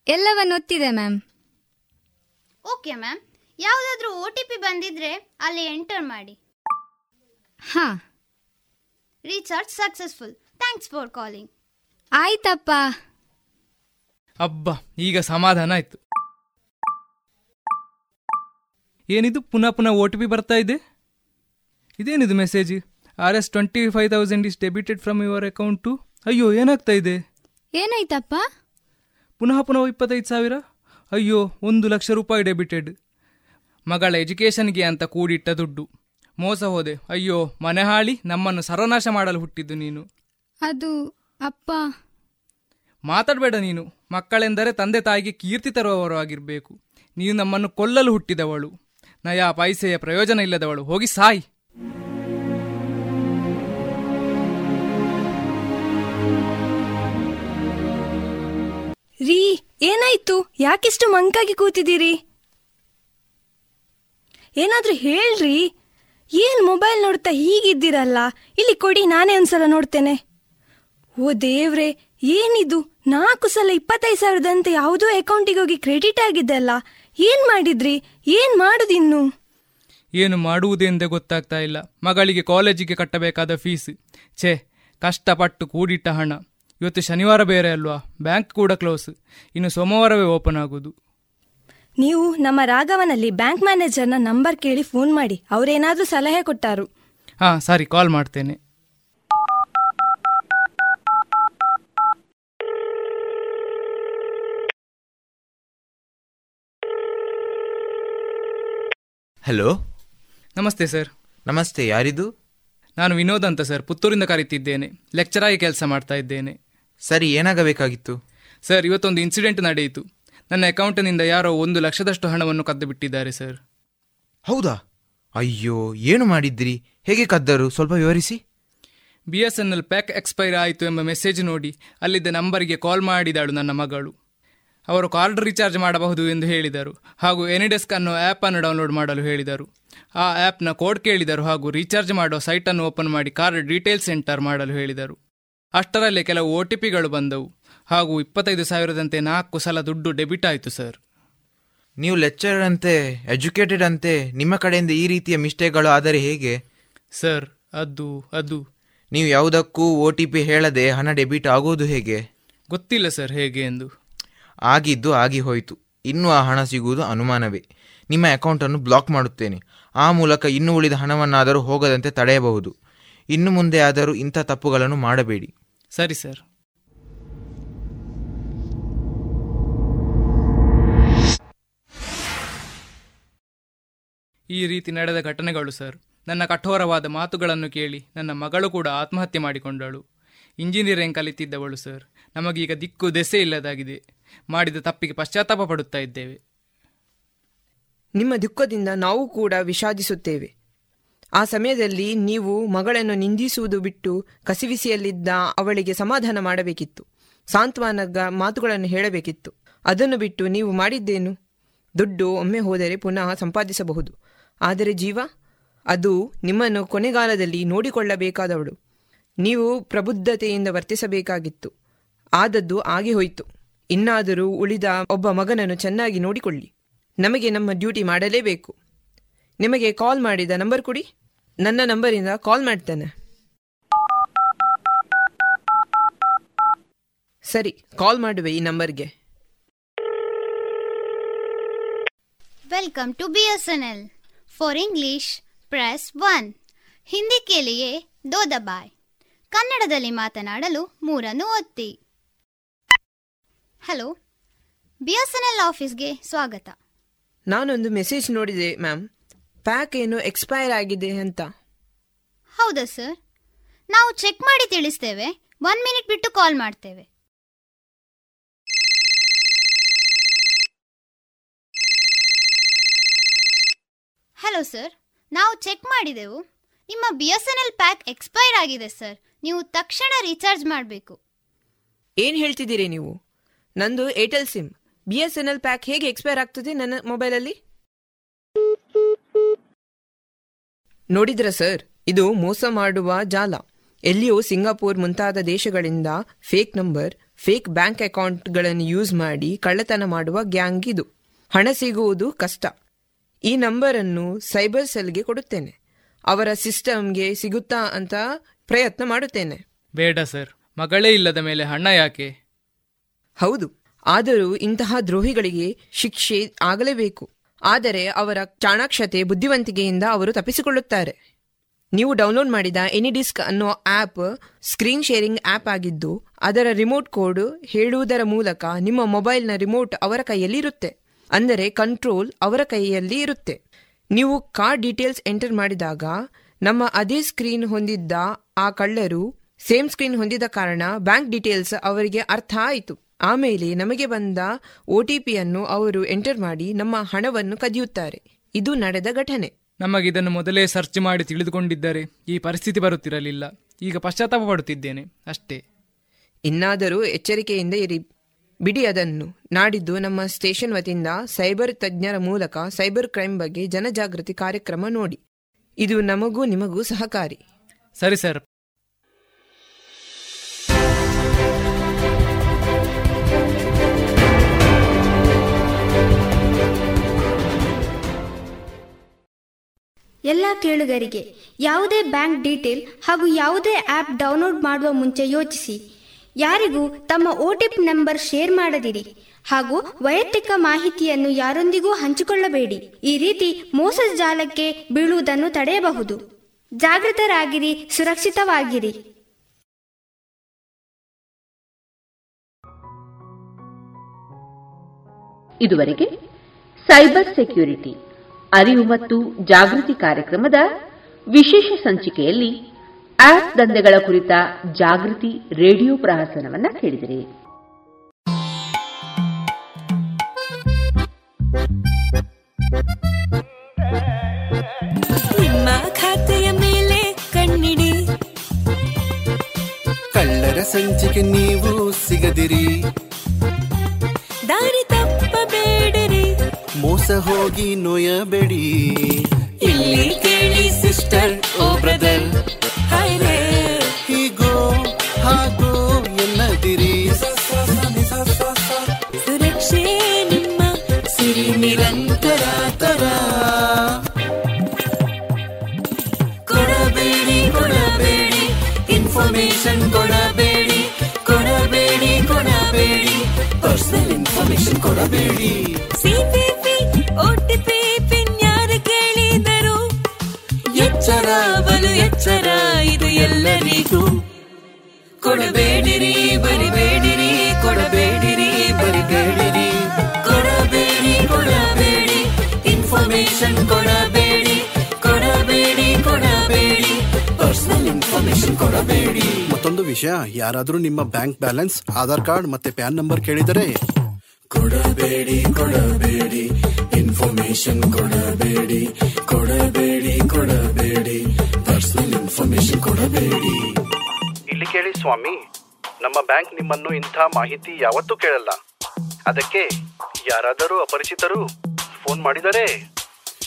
Speaker 16: ಎಲ್ಲವನ್ನು ಒತ್ತಿದೆ ಮ್ಯಾಮ್.
Speaker 17: Okay ma'am. ಯಾವುದಾದ್ರೂ ಒ ಟಿ ಪಿ ಬಂದಿದ್ರೆ ಅಲ್ಲಿ ಎಂಟರ್ ಮಾಡಿ.
Speaker 16: ಹಾ.
Speaker 17: Recharge successful. Thanks for calling.
Speaker 16: ಆಯ್ತಪ್ಪ.
Speaker 15: ಅಬ್ಬಾ ಈಗ ಸಮಾಧಾನ ಆಯ್ತು. ಏನಿದು? ಪುನಃ ಪುನಃ ಒ ಟಿ ಪಿ ಬರ್ತಾ ಇದೆ? ಇದೇನಿದು message? R S twenty five thousand is debited from your account ಅಯ್ಯೋ ಏನಾಗ್ತಾ ಇದೆ?
Speaker 16: ಏನಾಯ್ತಪ್ಪ?
Speaker 15: ಪುನಃ ಪುನಃ ಇಪ್ಪತ್ತೈದು ಸಾವಿರ? ಅಯ್ಯೋ ಒಂದು ಲಕ್ಷ ರೂಪಾಯಿ ಡೆಬಿಟೆಡ್ ಮಗಳ ಎಜುಕೇಷನ್ಗೆ ಅಂತ ಕೂಡಿಟ್ಟ ದುಡ್ಡು. ಮೋಸ ಹೋದೆ. ಅಯ್ಯೋ ಮನೆ ಹಾಳಿ ನಮ್ಮನ್ನು ಸರ್ವನಾಶ ಮಾಡಲು ಹುಟ್ಟಿದ್ದು ನೀನು.
Speaker 16: ಅದು ಅಪ್ಪ.
Speaker 15: ಮಾತಾಡಬೇಡ ನೀನು. ಮಕ್ಕಳೆಂದರೆ ತಂದೆ ತಾಯಿಗೆ ಕೀರ್ತಿ ತರುವವರು ಆಗಿರಬೇಕು. ನೀನು ನಮ್ಮನ್ನು ಕೊಲ್ಲಲು ಹುಟ್ಟಿದವಳು. ನಯಾ ಪೈಸೆಯ ಪ್ರಯೋಜನ ಇಲ್ಲದವಳು. ಹೋಗಿ ಸಾಯ್.
Speaker 18: ರೀ, ಏನಾಯ್ತು? ಯಾಕಿಷ್ಟು ಮಂಕಾಗಿ ಕೂತಿದ್ದೀರಿ? ಏನಾದ್ರೂ ಹೇಳ್ರಿ. ಏನ್ ಮೊಬೈಲ್ ನೋಡ್ತಾ ಹೀಗಿದ್ದೀರಲ್ಲ? ಇಲ್ಲಿ ಕೊಡಿ, ನಾನೇ ಒಂದ್ಸಲ ನೋಡ್ತೇನೆ. ಓ ದೇವ್ರೆ, ಏನಿದು? ನಾಲ್ಕು ಸಲ ಇಪ್ಪತ್ತೈದು ಸಾವಿರದಂತೆ ಯಾವುದೋ ಅಕೌಂಟಿಗೆ ಹೋಗಿ ಕ್ರೆಡಿಟ್ ಆಗಿದ್ದಲ್ಲ ಏನ್ ಮಾಡಿದ್ರಿ? ಏನ್ ಮಾಡುದಿನ್ನು?
Speaker 15: ಏನು ಮಾಡುವುದೆಂದೇ ಗೊತ್ತಾಗ್ತಾ ಇಲ್ಲ. ಮಗಳಿಗೆ ಕಾಲೇಜಿಗೆ ಕಟ್ಟಬೇಕಾದ ಫೀಸ್. ಛೇ, ಕಷ್ಟಪಟ್ಟು ಕೂಡಿಟ್ಟ ಹಣ. ಇವತ್ತು ಶನಿವಾರ ಬೇರೆ ಅಲ್ವಾ? ಬ್ಯಾಂಕ್ ಕೂಡ ಕ್ಲೋಸ್. ಇನ್ನು ಸೋಮವಾರವೇ ಓಪನ್ ಆಗೋದು.
Speaker 18: ನೀವು ನಮ್ಮ ರಾಘವನಲ್ಲಿ ಬ್ಯಾಂಕ್ ಮ್ಯಾನೇಜರ್ನ ನಂಬರ್ ಕೇಳಿ ಫೋನ್ ಮಾಡಿ ಅವರೇನಾದರೂ ಸಲಹೆ ಕೊಟ್ಟಾರು.
Speaker 15: ಹಾ ಸರಿ ಕಾಲ್ ಮಾಡ್ತೇನೆ.
Speaker 14: ಹಲೋ?
Speaker 15: ನಮಸ್ತೆ ಸರ್.
Speaker 14: ನಮಸ್ತೆ ಯಾರಿದು?
Speaker 15: ನಾನು ವಿನೋದ್ ಅಂತ ಸರ್. ಪುತ್ತೂರಿಂದ ಕರೀತಿದ್ದೇನೆ. ಲೆಕ್ಚರ್ ಆಗಿ ಕೆಲಸ ಮಾಡ್ತಾ ಇದ್ದೇನೆ.
Speaker 14: ಸರಿ ಏನಾಗಬೇಕಾಗಿತ್ತು?
Speaker 15: ಸರ್ ಇವತ್ತೊಂದು ಇನ್ಸಿಡೆಂಟ್ ನಡೆಯಿತು. ನನ್ನ ಅಕೌಂಟ್ನಿಂದ ಯಾರೋ ಒಂದು ಲಕ್ಷದಷ್ಟು ಹಣವನ್ನು ಕದ್ದು ಬಿಟ್ಟಿದ್ದಾರೆ ಸರ್.
Speaker 14: ಹೌದಾ? ಅಯ್ಯೋ ಏನು ಮಾಡಿದ್ರಿ ಹೇಗೆ ಕದ್ದರು? ಸ್ವಲ್ಪ ವಿವರಿಸಿ?
Speaker 15: B S N L pack expire ಆಯಿತು ಎಂಬ ಮೆಸೇಜ್ ನೋಡಿ ಅಲ್ಲಿದ್ದ ನಂಬರಿಗೆ ಕಾಲ್ ಮಾಡಿದಾಳು ನನ್ನ ಮಗಳು. ಅವರು ಕಾರ್ಡ್ ರೀಚಾರ್ಜ್ ಮಾಡಬಹುದು ಎಂದು ಹೇಳಿದರು ಹಾಗೂ ಎನಿಡೆಸ್ಕ್ ಅನ್ನೋ ಆ್ಯಪನ್ನು ಡೌನ್ಲೋಡ್ ಮಾಡಲು ಹೇಳಿದರು. ಆ ಆ್ಯಪ್ನ ಕೋಡ್ ಕೇಳಿದರು ಹಾಗೂ ರೀಚಾರ್ಜ್ ಮಾಡೋ ಸೈಟನ್ನು ಓಪನ್ ಮಾಡಿ ಕಾರ್ಡ್ ಡೀಟೇಲ್ಸ್ ಎಂಟರ್ ಮಾಡಲು ಹೇಳಿದರು. ಅಷ್ಟರಲ್ಲೇ ಕೆಲವು ಒ ಟಿ ಪಿಗಳು ಬಂದವು. ಹಾಗೂ ಇಪ್ಪತ್ತೈದು ಸಾವಿರದಂತೆ ನಾಲ್ಕು ಸಲ ದುಡ್ಡು ಡೆಬಿಟ್ ಆಯಿತು ಸರ್.
Speaker 14: ನೀವು ಲೆಕ್ಚರರ್ ಅಂತೆ ಎಜುಕೇಟೆಡ್ ಅಂತೆ ನಿಮ್ಮ ಕಡೆಯಿಂದ ಈ ರೀತಿಯ ಮಿಸ್ಟೇಕ್ಗಳು ಆದರೆ ಹೇಗೆ?
Speaker 15: ಸರ್ ಅದು ಅದು.
Speaker 14: ನೀವು ಯಾವುದಕ್ಕೂ ಒ ಟಿ ಪಿ ಹೇಳದೆ ಹಣ ಡೆಬಿಟ್ ಆಗೋದು ಹೇಗೆ?
Speaker 15: ಗೊತ್ತಿಲ್ಲ ಸರ್ ಹೇಗೆ ಎಂದು.
Speaker 14: ಆಗಿದ್ದು ಆಗಿ ಹೋಯಿತು. ಇನ್ನೂ ಆ ಹಣ ಸಿಗುವುದು ಅನುಮಾನವೇ. ನಿಮ್ಮ ಅಕೌಂಟನ್ನು ಬ್ಲಾಕ್ ಮಾಡುತ್ತೇನೆ. ಆ ಮೂಲಕ ಇನ್ನೂ ಉಳಿದ ಹಣವನ್ನಾದರೂ ಹೋಗದಂತೆ ತಡೆಯಬಹುದು. ಇನ್ನು ಮುಂದೆ ಆದರೂ ಇಂಥ ತಪ್ಪುಗಳನ್ನು ಮಾಡಬೇಡಿ.
Speaker 15: ಸರಿ ಸರ್. ಈ ರೀತಿ ನಡೆದ ಘಟನೆಗಳು ಸರ್. ನನ್ನ ಕಠೋರವಾದ ಮಾತುಗಳನ್ನು ಕೇಳಿ ನನ್ನ ಮಗಳು ಕೂಡ ಆತ್ಮಹತ್ಯೆ ಮಾಡಿಕೊಂಡಳು. ಇಂಜಿನಿಯರಿಂಗ್ ಕಲಿತಿದ್ದವಳು ಸರ್. ನಮಗೀಗ ದಿಕ್ಕು ದೆಸೆ ಇಲ್ಲದಾಗಿದೆ. ಮಾಡಿದ ತಪ್ಪಿಗೆ ಪಶ್ಚಾತ್ತಾಪ ಪಡುತ್ತಾ ಇದ್ದೇವೆ.
Speaker 13: ನಿಮ್ಮ ದುಃಖದಿಂದ ನಾವು ಕೂಡ ವಿಷಾದಿಸುತ್ತೇವೆ. ಆ ಸಮಯದಲ್ಲಿ ನೀವು ಮಗಳನ್ನು ನಿಂದಿಸುವುದು ಬಿಟ್ಟು ಕಸಿವಿಸಿಯಲ್ಲಿದ್ದ ಅವಳಿಗೆ ಸಮಾಧಾನ ಮಾಡಬೇಕಿತ್ತು. ಸಾಂತ್ವನದ ಮಾತುಗಳನ್ನು ಹೇಳಬೇಕಿತ್ತು. ಅದನ್ನು ಬಿಟ್ಟು ನೀವು ಮಾಡಿದ್ದೇನು? ದುಡ್ಡು ಒಮ್ಮೆ ಹೋದರೆ ಪುನಃ ಸಂಪಾದಿಸಬಹುದು. ಆದರೆ ಜೀವ, ಅದು ನಿಮ್ಮನ್ನು ಕೊನೆಗಾಲದಲ್ಲಿ ನೋಡಿಕೊಳ್ಳಬೇಕಾದವಳು. ನೀವು ಪ್ರಬುದ್ಧತೆಯಿಂದ ವರ್ತಿಸಬೇಕಾಗಿತ್ತು. ಆದದ್ದು ಆಗಿ ಹೋಯಿತು. ಇನ್ನಾದರೂ ಉಳಿದ ಒಬ್ಬ ಮಗನನ್ನು ಚೆನ್ನಾಗಿ ನೋಡಿಕೊಳ್ಳಿ. ನಮಗೆ ನಮ್ಮ ಡ್ಯೂಟಿ ಮಾಡಲೇಬೇಕು. ನಿಮಗೆ ಕಾಲ್ ಮಾಡಿದ ನಂಬರ್ ಕೊಡಿ. ನನ್ನ ನಂಬರಿಂದ ಕಾಲ್ ಮಾಡ್ತೇನೆ. ಸರಿ ಕಾಲ್ ಮಾಡುವೆ ಈ ನಂಬರ್ಗೆ.
Speaker 17: Welcome to B S N L for English press one. Hindi ಕೇಳಿಯೇ ದೋ ಬಾಯ್ ಕನ್ನಡದಲ್ಲಿ ಮಾತನಾಡಲು ಮೂರನ್ನು ಒತ್ತಿ. Hello B S N L ಆಫೀಸ್ಗೆ ಸ್ವಾಗತ.
Speaker 13: ನಾನೊಂದು ಮೆಸೇಜ್ ನೋಡಿದೆ ಮ್ಯಾಮ್. ಪ್ಯಾಕ್ ಏನು ಎಕ್ಸ್ಪೈರ್ ಆಗಿದೆ ಅಂತ.
Speaker 17: ಹೌದಾ ಸರ್? ನಾವು ಚೆಕ್ ಮಾಡಿ ತಿಳಿಸ್ತೇವೆ. ಒನ್ ಮಿನಿಟ್ ಬಿಟ್ಟು ಕಾಲ್ ಮಾಡ್ತೇವೆ. ಹಲೋ ಸರ್ ನಾವು ಚೆಕ್ ಮಾಡಿದೆವು. ನಿಮ್ಮ B S N L pack expire ಆಗಿದೆ ಸರ್. ನೀವು ತಕ್ಷಣ ರೀಚಾರ್ಜ್ ಮಾಡಬೇಕು.
Speaker 13: ಏನು ಹೇಳ್ತಿದ್ದೀರಿ ನೀವು? ನಂದು Airtel SIM. B S N L pack ಹೇಗೆ ಎಕ್ಸ್ಪೈರ್ ಆಗ್ತದೆ ನನ್ನ ಮೊಬೈಲಲ್ಲಿ? ನೋಡಿದ್ರ ಸರ್? ಇದು ಮೋಸ ಮಾಡುವ ಜಾಲ. ಎಲ್ಲಿಯೂ ಸಿಂಗಾಪುರ್ ಮುಂತಾದ ದೇಶಗಳಿಂದ ಫೇಕ್ ನಂಬರ್ ಫೇಕ್ ಬ್ಯಾಂಕ್ ಅಕೌಂಟ್ಗಳನ್ನು ಯೂಸ್ ಮಾಡಿ ಕಳ್ಳತನ ಮಾಡುವ ಗ್ಯಾಂಗ್ ಇದು. ಹಣ ಸಿಗುವುದು ಕಷ್ಟ. ಈ ನಂಬರನ್ನು ಸೈಬರ್ ಸೆಲ್ಗೆ ಕೊಡುತ್ತೇನೆ. ಅವರ ಸಿಸ್ಟಮ್ಗೆ ಸಿಗುತ್ತಾ ಅಂತ ಪ್ರಯತ್ನ ಮಾಡುತ್ತೇನೆ.
Speaker 15: ಬೇಡ ಸರ್. ಮಗಳೇ ಇಲ್ಲದ ಮೇಲೆ ಹಣ ಯಾಕೆ?
Speaker 13: ಹೌದು. ಆದರೂ ಇಂತಹ ದ್ರೋಹಿಗಳಿಗೆ ಶಿಕ್ಷೆ ಆಗಲೇಬೇಕು. ಆದರೆ ಅವರ ಚಾಣಾಕ್ಷತೆ ಬುದ್ಧಿವಂತಿಕೆಯಿಂದ ಅವರು ತಪ್ಪಿಸಿಕೊಳ್ಳುತ್ತಾರೆ. ನೀವು ಡೌನ್ಲೋಡ್ ಮಾಡಿದ ಎನಿ ಡಿಸ್ಕ್ ಅನ್ನೋ ಆಪ್ ಸ್ಕ್ರೀನ್ ಶೇರಿಂಗ್ ಆಪ್ ಆಗಿದ್ದು, ಅದರ ರಿಮೋಟ್ ಕೋಡ್ ಹೇಳುವುದರ ಮೂಲಕ ನಿಮ್ಮ ಮೊಬೈಲ್ನ ರಿಮೋಟ್ ಅವರ ಕೈಯಲ್ಲಿ ಇರುತ್ತೆ. ಅಂದರೆ ಕಂಟ್ರೋಲ್ ಅವರ ಕೈಯಲ್ಲಿ ಇರುತ್ತೆ. ನೀವು ಕಾರ್ ಡೀಟೇಲ್ಸ್ ಎಂಟರ್ ಮಾಡಿದಾಗ, ನಮ್ಮ ಅದೇ ಸ್ಕ್ರೀನ್ ಹೊಂದಿದ್ದ ಆ ಕಳ್ಳರು ಸೇಮ್ ಸ್ಕ್ರೀನ್ ಹೊಂದಿದ ಕಾರಣ ಬ್ಯಾಂಕ್ ಡೀಟೇಲ್ಸ್ ಅವರಿಗೆ ಅರ್ಥ ಆಯಿತು. ಆಮೇಲೆ ನಮಗೆ ಬಂದ ಒ ಟಿ ಪಿಯನ್ನು ಅವರು ಎಂಟರ್ ಮಾಡಿ ನಮ್ಮ ಹಣವನ್ನು ಕದಿಯುತ್ತಾರೆ. ಇದು ನಡೆದ ಘಟನೆ.
Speaker 15: ನಮಗೆ ಇದನ್ನು ಮೊದಲೇ ಸರ್ಚ್ ಮಾಡಿ ತಿಳಿದುಕೊಂಡಿದ್ದರೆ ಈ ಪರಿಸ್ಥಿತಿ ಬರುತ್ತಿರಲಿಲ್ಲ. ಈಗ ಪಶ್ಚಾತ್ತಾಪ ಪಡುತ್ತಿದ್ದೇನೆ ಅಷ್ಟೇ.
Speaker 13: ಇನ್ನಾದರೂ ಎಚ್ಚರಿಕೆಯಿಂದ ಇರಿ. ಬಿಡಿ ಅದನ್ನು. ನಾಡಿದ್ದು ನಮ್ಮ ಸ್ಟೇಷನ್ ವತಿಯಿಂದ ಸೈಬರ್ ತಜ್ಞರ ಮೂಲಕ ಸೈಬರ್ ಕ್ರೈಮ್ ಬಗ್ಗೆ ಜನಜಾಗೃತಿ ಕಾರ್ಯಕ್ರಮ ನೋಡಿ. ಇದು ನಮಗೂ ನಿಮಗೂ ಸಹಕಾರಿ.
Speaker 15: ಸರಿ ಸರ್.
Speaker 17: ಎಲ್ಲ ಕೇಳುಗರಿಗೆ ಯಾವುದೇ ಬ್ಯಾಂಕ್ ಡೀಟೇಲ್ ಹಾಗೂ ಯಾವುದೇ ಆಪ್ ಡೌನ್ಲೋಡ್ ಮಾಡುವ ಮುಂಚೆ ಯೋಚಿಸಿ. ಯಾರಿಗೂ ತಮ್ಮ ಒ ನಂಬರ್ ಶೇರ್ ಮಾಡದಿರಿ ಹಾಗೂ ವೈಯಕ್ತಿಕ ಮಾಹಿತಿಯನ್ನು ಯಾರೊಂದಿಗೂ ಹಂಚಿಕೊಳ್ಳಬೇಡಿ. ಈ ರೀತಿ ಮೋಸದ ಜಾಲಕ್ಕೆ ಬೀಳುವುದನ್ನು ತಡೆಯಬಹುದು. ಜಾಗೃತರಾಗಿರಿ, ಸುರಕ್ಷಿತವಾಗಿರಿ.
Speaker 9: ಇದುವರೆಗೆ ಸೈಬರ್ ಸೆಕ್ಯೂರಿಟಿ ಅರಿವು ಮತ್ತು ಜಾಗೃತಿ ಕಾರ್ಯಕ್ರಮದ ವಿಶೇಷ ಸಂಚಿಕೆಯಲ್ಲಿ ಆಪ್ ದಂಧೆಗಳ ಕುರಿತ ಜಾಗೃತಿ ರೇಡಿಯೋ ಪ್ರಹಸನವನ್ನ ಕೇಳಿದಿರಿ.
Speaker 10: ನಿಮ್ಮ ಖಾತೆಯ ಮೇಲೆ ಕಣ್ಣಿಡಿ.
Speaker 11: ಕಳ್ಳರ ಸಂಚಿಕೆ ನೀವು ಸಿಗದಿರಿ.
Speaker 10: ದಾರಿ ತಪ್ಪಬೇಡಿರಿ.
Speaker 11: ಮೋಸ ಹೋಗಿ ನೋಯಬೇಡಿ
Speaker 10: ಇಲ್ಲಿ ಕೇಳಿ ಸಿಸ್ಟರ್ ಓ ಬ್ರದರ್.
Speaker 11: ಹೀಗೋ ಹಾಗೋ ಎನ್ನದಿರಿ.
Speaker 10: ಸುರಕ್ಷೆ ನಿಮ್ಮ ಸಿರಿ ನಿರಂತರ ತರ ಕೊಡಬೇಡಿ ಕೊಡಬೇಡಿ ಇನ್ಫಾರ್ಮೇಶನ್ ಕೊಡಬೇಡಿ ಕೊಡಬೇಡಿ ಕೊಡಬೇಡಿ ಪರ್ಸನಲ್ ಇನ್ಫಾರ್ಮೇಶನ್ ಕೊಡಬೇಡಿ. ಸಿಪಿಪಿ ಎಚ್ಚರ ಬಲು ಎಚ್ಚರ ಇದು ಎಲ್ಲರಿಗೂ. ಕೊಡಬೇಡಿರಿ ಬರಿಬೇಡಿರಿ ಕೊಡಬೇಡಿರಿ ಬರಿಬೇಡಿರಿ. ಕೊಡಬೇಡಿ ಕೊಡಬೇಡಿ ಇನ್ಫಾರ್ಮೇಶನ್ ಕೊಡಬೇಡಿ. ಕೊಡಬೇಡಿ ಕೊಡಬೇಡಿ ಪರ್ಸನಲ್ ಇನ್ಫಾರ್ಮೇಶನ್ ಕೊಡಬೇಡಿ.
Speaker 11: ಮತ್ತೊಂದು ವಿಷಯ ಯಾರಾದರೂ ನಿಮ್ಮ ಬ್ಯಾಂಕ್ ಬ್ಯಾಲೆನ್ಸ್ ಆಧಾರ್ ಕಾರ್ಡ್ ಮತ್ತೆ ಪ್ಯಾನ್ ನಂಬರ್ ಕೇಳಿದರೆ?
Speaker 10: ಕೊಡಬೇಡಿ ಕೊಡಬೇಡಿ ಇನ್ಫಾರ್ಮೇಶನ್ ಕೊಡಬೇಡಿ ಕೊಡಬೇಡಿ. ಕೊಡಬೇಡಿ. ಪರ್ಸನಲ್ ಇನ್ಫಾರ್ಮೇಶನ್ ಕೊಡಬೇಡಿ.
Speaker 19: ಇಲ್ಲಿ ಕೇಳಿ ಸ್ವಾಮಿ ನಮ್ಮ ಬ್ಯಾಂಕ್ ನಿಮ್ಮನ್ನು ಇಂಥ ಮಾಹಿತಿ ಯಾವತ್ತೂ ಕೇಳಲ್ಲ. ಅದಕ್ಕೆ ಯಾರಾದರೂ ಅಪರಿಚಿತರು ಫೋನ್ ಮಾಡಿದರೆ?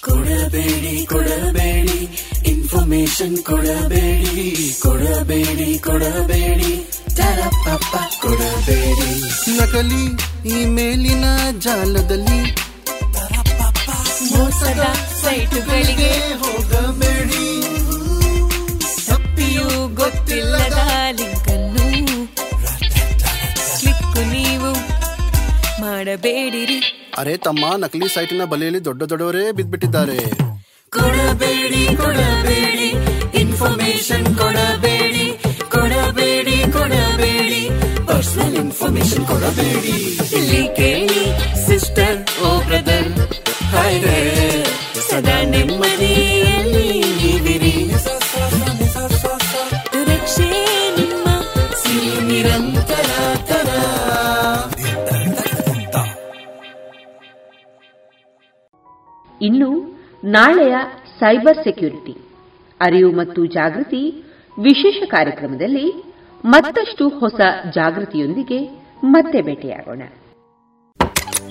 Speaker 10: ಕೊಡಬೇಡಿ ಕೊಡಬೇಡಿ. ಇನ್ಫಾರ್ಮೇಶನ್ ಕೊಡಬೇಡಿ. ಕೊಡಬೇಡಿ ಕೊಡಬೇಡಿ. ತರಪಪ್ಪ ಕೊಡಬೇಡಿ.
Speaker 11: ನಕಲಿ ಇಮೇಲಿನ ಜಾಲದಲ್ಲಿ
Speaker 10: ಮೋಸದ ಸೈಟುಗಳಿಗೆ
Speaker 11: ಹೋಗಬೇಡಿ.
Speaker 10: ತಪ್ಪಿಯೂ ಗೊತ್ತಿಲ್ಲದ ಲಿಂಕ್ ಅನ್ನು ಕ್ಲಿಕ್ ನೀವು ಮಾಡಬೇಡಿರಿ.
Speaker 11: ಅರೆ ತಮ್ಮ ನಕಲಿ ಸೈಟಿನ ಬಲೆಯಲ್ಲಿ ದೊಡ್ಡ ದೊಡ್ಡವರೇ ಬಿದ್ದ್ಬಿಟ್ಟಿದ್ದಾರೆ.
Speaker 10: ಕೊಡಬೇಡಿ ಕೊಡಬೇಡಿ ಇನ್ಫಾರ್ಮೇಶನ್ ಕೊಡಬೇಡಿ ಕೊಡಬೇಡಿ ಕೊಡಬೇಡಿ ಪರ್ಸನಲ್ ಇನ್ಫಾರ್ಮೇಶನ್ ಕೊಡಬೇಡಿ. ಇಲ್ಲಿ
Speaker 9: ಇನ್ನು ನಾಳೆಯ ಸೈಬರ್ ಸೆಕ್ಯೂರಿಟಿ ಅರಿವು ಮತ್ತು ಜಾಗೃತಿ ವಿಶೇಷ ಕಾರ್ಯಕ್ರಮದಲ್ಲಿ ಮತ್ತಷ್ಟು ಹೊಸ ಜಾಗೃತಿಯೊಂದಿಗೆ ಮತ್ತೆ ಭೇಟಿಯಾಗೋಣ.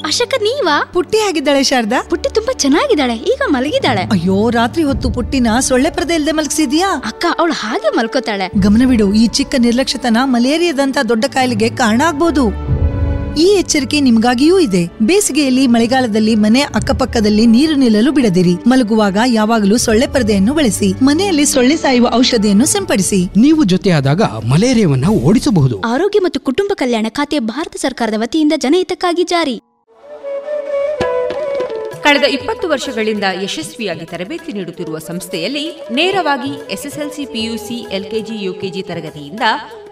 Speaker 20: ಅಶಕ ನೀವಾ?
Speaker 21: ಪುಟ್ಟಿ ಆಗಿದ್ದಾಳೆ ಶಾರದಾ.
Speaker 20: ಪುಟ್ಟಿ ತುಂಬಾ ಚೆನ್ನಾಗಿದ್ದಾಳೆ ಈಗ ಮಲಗಿದ್ದಾಳೆ.
Speaker 21: ಅಯ್ಯೋ ರಾತ್ರಿ ಹೊತ್ತು ಪುಟ್ಟಿನ ಸೊಳ್ಳೆ ಪರದೆ ಇಲ್ಲದೆ ಮಲಗಿಸಿದ್ಯಾ?
Speaker 20: ಅಕ್ಕ ಅವಳು ಹಾಗೆ ಮಲ್ಕೋತಾಳೆ.
Speaker 21: ಗಮನವಿಡು ಈ ಚಿಕ್ಕ ನಿರ್ಲಕ್ಷ್ಯತನ ಮಲೇರಿಯಾದಂತ ದೊಡ್ಡ ಕಾಯಿಲೆಗೆ ಕಾರಣ ಆಗ್ಬೋದು. ಈ ಎಚ್ಚರಿಕೆ ನಿಮಗಾಗಿಯೂ ಇದೆ. ಬೇಸಿಗೆಯಲ್ಲಿ ಮಳೆಗಾಲದಲ್ಲಿ ಮನೆ ಅಕ್ಕಪಕ್ಕದಲ್ಲಿ ನೀರು ನಿಲ್ಲಲು ಬಿಡದಿರಿ. ಮಲಗುವಾಗ ಯಾವಾಗಲೂ ಸೊಳ್ಳೆ ಪರದೆಯನ್ನು ಬಳಸಿ. ಮನೆಯಲ್ಲಿ ಸೊಳ್ಳೆ ಸಾಯುವ ಔಷಧಿಯನ್ನು ಸಿಂಪಡಿಸಿ.
Speaker 22: ನೀವು ಜೊತೆಯಾದಾಗ ಮಲೇರಿಯಾವನ್ನ ಓಡಿಸಬಹುದು.
Speaker 20: ಆರೋಗ್ಯ ಮತ್ತು ಕುಟುಂಬ ಕಲ್ಯಾಣ ಖಾತೆ ಭಾರತ ಸರ್ಕಾರದ ವತಿಯಿಂದ ಜನಹಿತಕ್ಕಾಗಿ ಜಾರಿ.
Speaker 9: ಕಳೆದ ಇಪ್ಪತ್ತು ವರ್ಷಗಳಿಂದ ಯಶಸ್ವಿಯಾಗಿ ತರಬೇತಿ ನೀಡುತ್ತಿರುವ ಸಂಸ್ಥೆಯಲ್ಲಿ ನೇರವಾಗಿ ಎಸ್ಎಸ್ಎಲ್ಸಿ ಪಿಯುಸಿ ಎಲ್ಕೆಜಿ ಯುಕೆಜಿ ತರಗತಿಯಿಂದ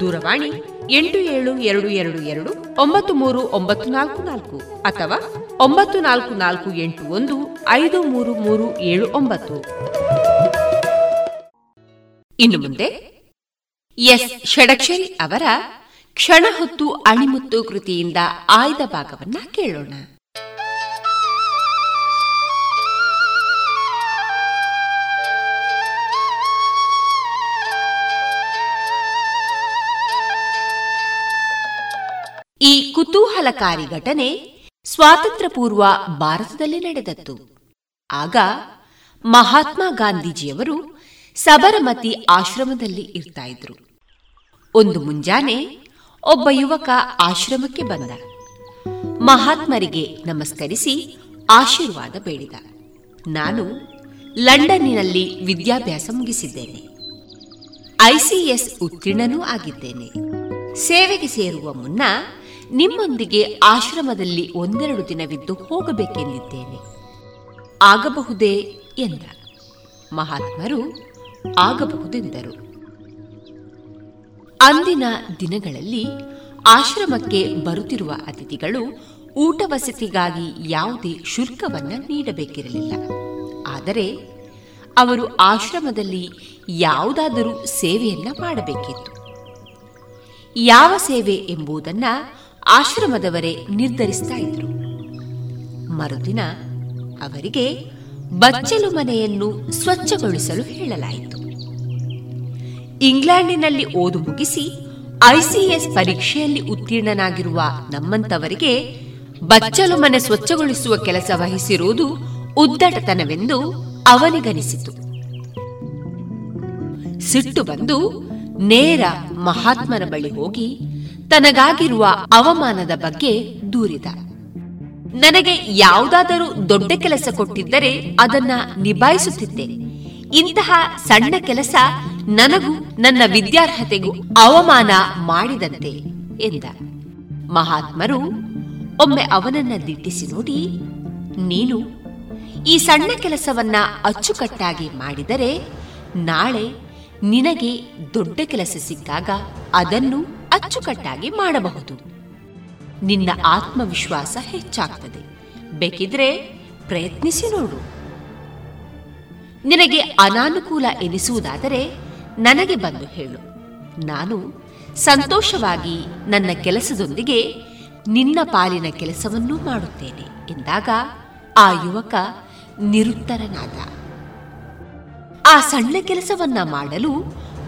Speaker 9: ದೂರವಾಣಿ ಎಂಟು ಏಳು ಎರಡು ಎರಡು ಎರಡು ಒಂಬತ್ತು ಮೂರು ಒಂಬತ್ತು ನಾಲ್ಕು ನಾಲ್ಕು ಅಥವಾ ಒಂಬತ್ತು ನಾಲ್ಕು ನಾಲ್ಕು ಎಂಟು ಒಂದು ಐದು ಮೂರು ಮೂರು ಏಳು ಒಂಬತ್ತು. ಇನ್ನು ಮುಂದೆ ಎಸ್ ಷಡಕ್ಷರಿ ಅವರ ಕ್ಷಣ ಹೊತ್ತು ಅಣಿಮುತ್ತು ಕೃತಿಯಿಂದ ಆಯ್ದ ಭಾಗವನ್ನ ಕೇಳೋಣ. ಈ ಕುತೂಹಲಕಾರಿ ಘಟನೆ ಸ್ವಾತಂತ್ರ್ಯ ಪೂರ್ವ ಭಾರತದಲ್ಲಿ ನಡೆದದ್ದು. ಆಗ ಮಹಾತ್ಮ ಗಾಂಧೀಜಿಯವರು ಸಬರಮತಿ ಆಶ್ರಮದಲ್ಲಿ ಇರ್ತಾ ಇದ್ರು. ಒಂದು ಮುಂಜಾನೆ ಒಬ್ಬ ಯುವಕ ಆಶ್ರಮಕ್ಕೆ ಬಂದ. ಮಹಾತ್ಮರಿಗೆ ನಮಸ್ಕರಿಸಿ ಆಶೀರ್ವಾದ ಬೇಡಿದ. ನಾನು ಲಂಡನ್ನಿನಲ್ಲಿ ವಿದ್ಯಾಭ್ಯಾಸ ಮುಗಿಸಿದ್ದೇನೆ. ಐಸಿಎಸ್ ಉತ್ತೀರ್ಣನೂ ಆಗಿದ್ದೇನೆ. ಸೇವೆಗೆ ಸೇರುವ ಮುನ್ನ ನಿಮ್ಮೊಂದಿಗೆ ಆಶ್ರಮದಲ್ಲಿ ಒಂದೆರಡು ದಿನವಿದ್ದು ಹೋಗಬೇಕೆಂದಿದ್ದೇನೆ. ಆಗಬಹುದೇ ಎಂದ. ಮಹಾತ್ಮರು ಆಗಬಹುದೆಂದರು. ಅಂದಿನ ದಿನಗಳಲ್ಲಿ ಆಶ್ರಮಕ್ಕೆ ಬರುತ್ತಿರುವ ಅತಿಥಿಗಳು ಊಟ ವಸತಿಗಾಗಿ ಯಾವುದೇ ಶುಲ್ಕವನ್ನು ನೀಡಬೇಕಿರಲಿಲ್ಲ. ಆದರೆ ಅವರು ಆಶ್ರಮದಲ್ಲಿ ಯಾವುದಾದರೂ ಸೇವೆಯನ್ನ ಮಾಡಬೇಕಿತ್ತು. ಯಾವ ಸೇವೆ ಎಂಬುದನ್ನ ಆಶ್ರಮದವರೇ ನಿರ್ಧರಿಸ್ತಾ ಇದ್ರು. ಮರುದಿನ ಅವರಿಗೆ ಬಚ್ಚಲು ಮನೆಯನ್ನು ಸ್ವಚ್ಛಗೊಳಿಸಲು ಹೇಳಲಾಯಿತು. ಇಂಗ್ಲೆಂಡಿನಲ್ಲಿ ಓದು ಮುಗಿಸಿ ಐಸಿಎಸ್ ಪರೀಕ್ಷೆಯಲ್ಲಿ ಉತ್ತೀರ್ಣನಾಗಿರುವ ನಮ್ಮಂತವರಿಗೆ ಬಚ್ಚಲು ಮನೆ ಸ್ವಚ್ಛಗೊಳಿಸುವ ಕೆಲಸ ವಹಿಸಿರುವುದು ಉದ್ದಟತನವೆಂದು ಅವನಿಗನಿಸಿತು. ಸಿಟ್ಟು ಬಂದು ನೇರ ಮಹಾತ್ಮನ ಬಳಿ ಹೋಗಿ ತನಗಾಗಿರುವ ಅವಮಾನದ ಬಗ್ಗೆ ದೂರಿದ. ನನಗೆ ಯಾವುದಾದರೂ ದೊಡ್ಡ ಕೆಲಸ ಕೊಟ್ಟಿದ್ದರೆ ಅದನ್ನ ನಿಭಾಯಿಸುತ್ತಿದ್ದೆ. ಇಂತಹ ಸಣ್ಣ ಕೆಲಸ ನನಗೂ ನನ್ನ ವಿದ್ಯಾರ್ಹತೆಗೂ ಅವಮಾನ ಮಾಡಿದಂತೆ ಎಂದ. ಮಹಾತ್ಮರು, ಒಮ್ಮೆ ಅವನನ್ನ ದಿಟ್ಟಿಸಿ ನೋಡಿ, ನೀನು ಈ ಸಣ್ಣ ಕೆಲಸವನ್ನ ಅಚ್ಚುಕಟ್ಟಾಗಿ ಮಾಡಿದರೆ ನಾಳೆ ನಿನಗೆ ದೊಡ್ಡ ಕೆಲಸ ಸಿಕ್ಕಾಗ ಅದನ್ನು ಅಚ್ಚುಕಟ್ಟಾಗಿ ಮಾಡಬಹುದು. ನಿನ್ನ ಆತ್ಮವಿಶ್ವಾಸ ಹೆಚ್ಚಾಗ್ತದೆ. ಬೇಕಿದ್ರೆ ಪ್ರಯತ್ನಿಸಿ ನೋಡು. ನಿನಗೆ ಅನಾನುಕೂಲ ಎನಿಸುವುದಾದರೆ ನನಗೆ ಬಂದು ಹೇಳು. ನಾನು ಸಂತೋಷವಾಗಿ ನನ್ನ ಕೆಲಸದೊಂದಿಗೆ ನಿನ್ನ ಪಾಲಿನ ಕೆಲಸವನ್ನೂ ಮಾಡುತ್ತೇನೆ ಎಂದಾಗ ಆ ಯುವಕ ನಿರುತ್ತರನಾದ. ಆ ಸಣ್ಣ ಕೆಲಸವನ್ನ ಮಾಡಲು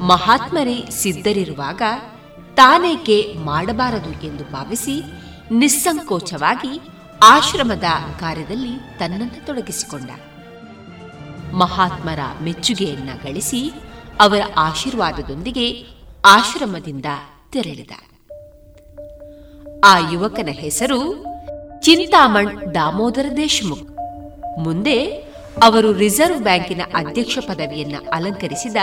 Speaker 9: ಮಹಾತ್ಮರೇ ಸಿದ್ಧರಿರುವಾಗ ತಾನೇಕೆ ಮಾಡಬಾರದು ಎಂದು ಭಾವಿಸಿ ನಿಸ್ಸಂಕೋಚವಾಗಿ ಆಶ್ರಮದ ಕಾರ್ಯದಲ್ಲಿ ತನ್ನನ್ನು ತೊಡಗಿಸಿಕೊಂಡ. ಮಹಾತ್ಮರ ಮೆಚ್ಚುಗೆಯನ್ನ ಗಳಿಸಿ ಅವರ ಆಶೀರ್ವಾದದೊಂದಿಗೆ ಆಶ್ರಮದಿಂದ ತೆರಳಿದ. ಆ ಯುವಕನ ಹೆಸರು ಚಿಂತಾಮಣ್ ದಾಮೋದರ ದೇಶಮುಖ್. ಮುಂದೆ ಅವರು ರಿಸರ್ವ್ ಬ್ಯಾಂಕಿನ ಅಧ್ಯಕ್ಷ ಪದವಿಯನ್ನ ಅಲಂಕರಿಸಿದ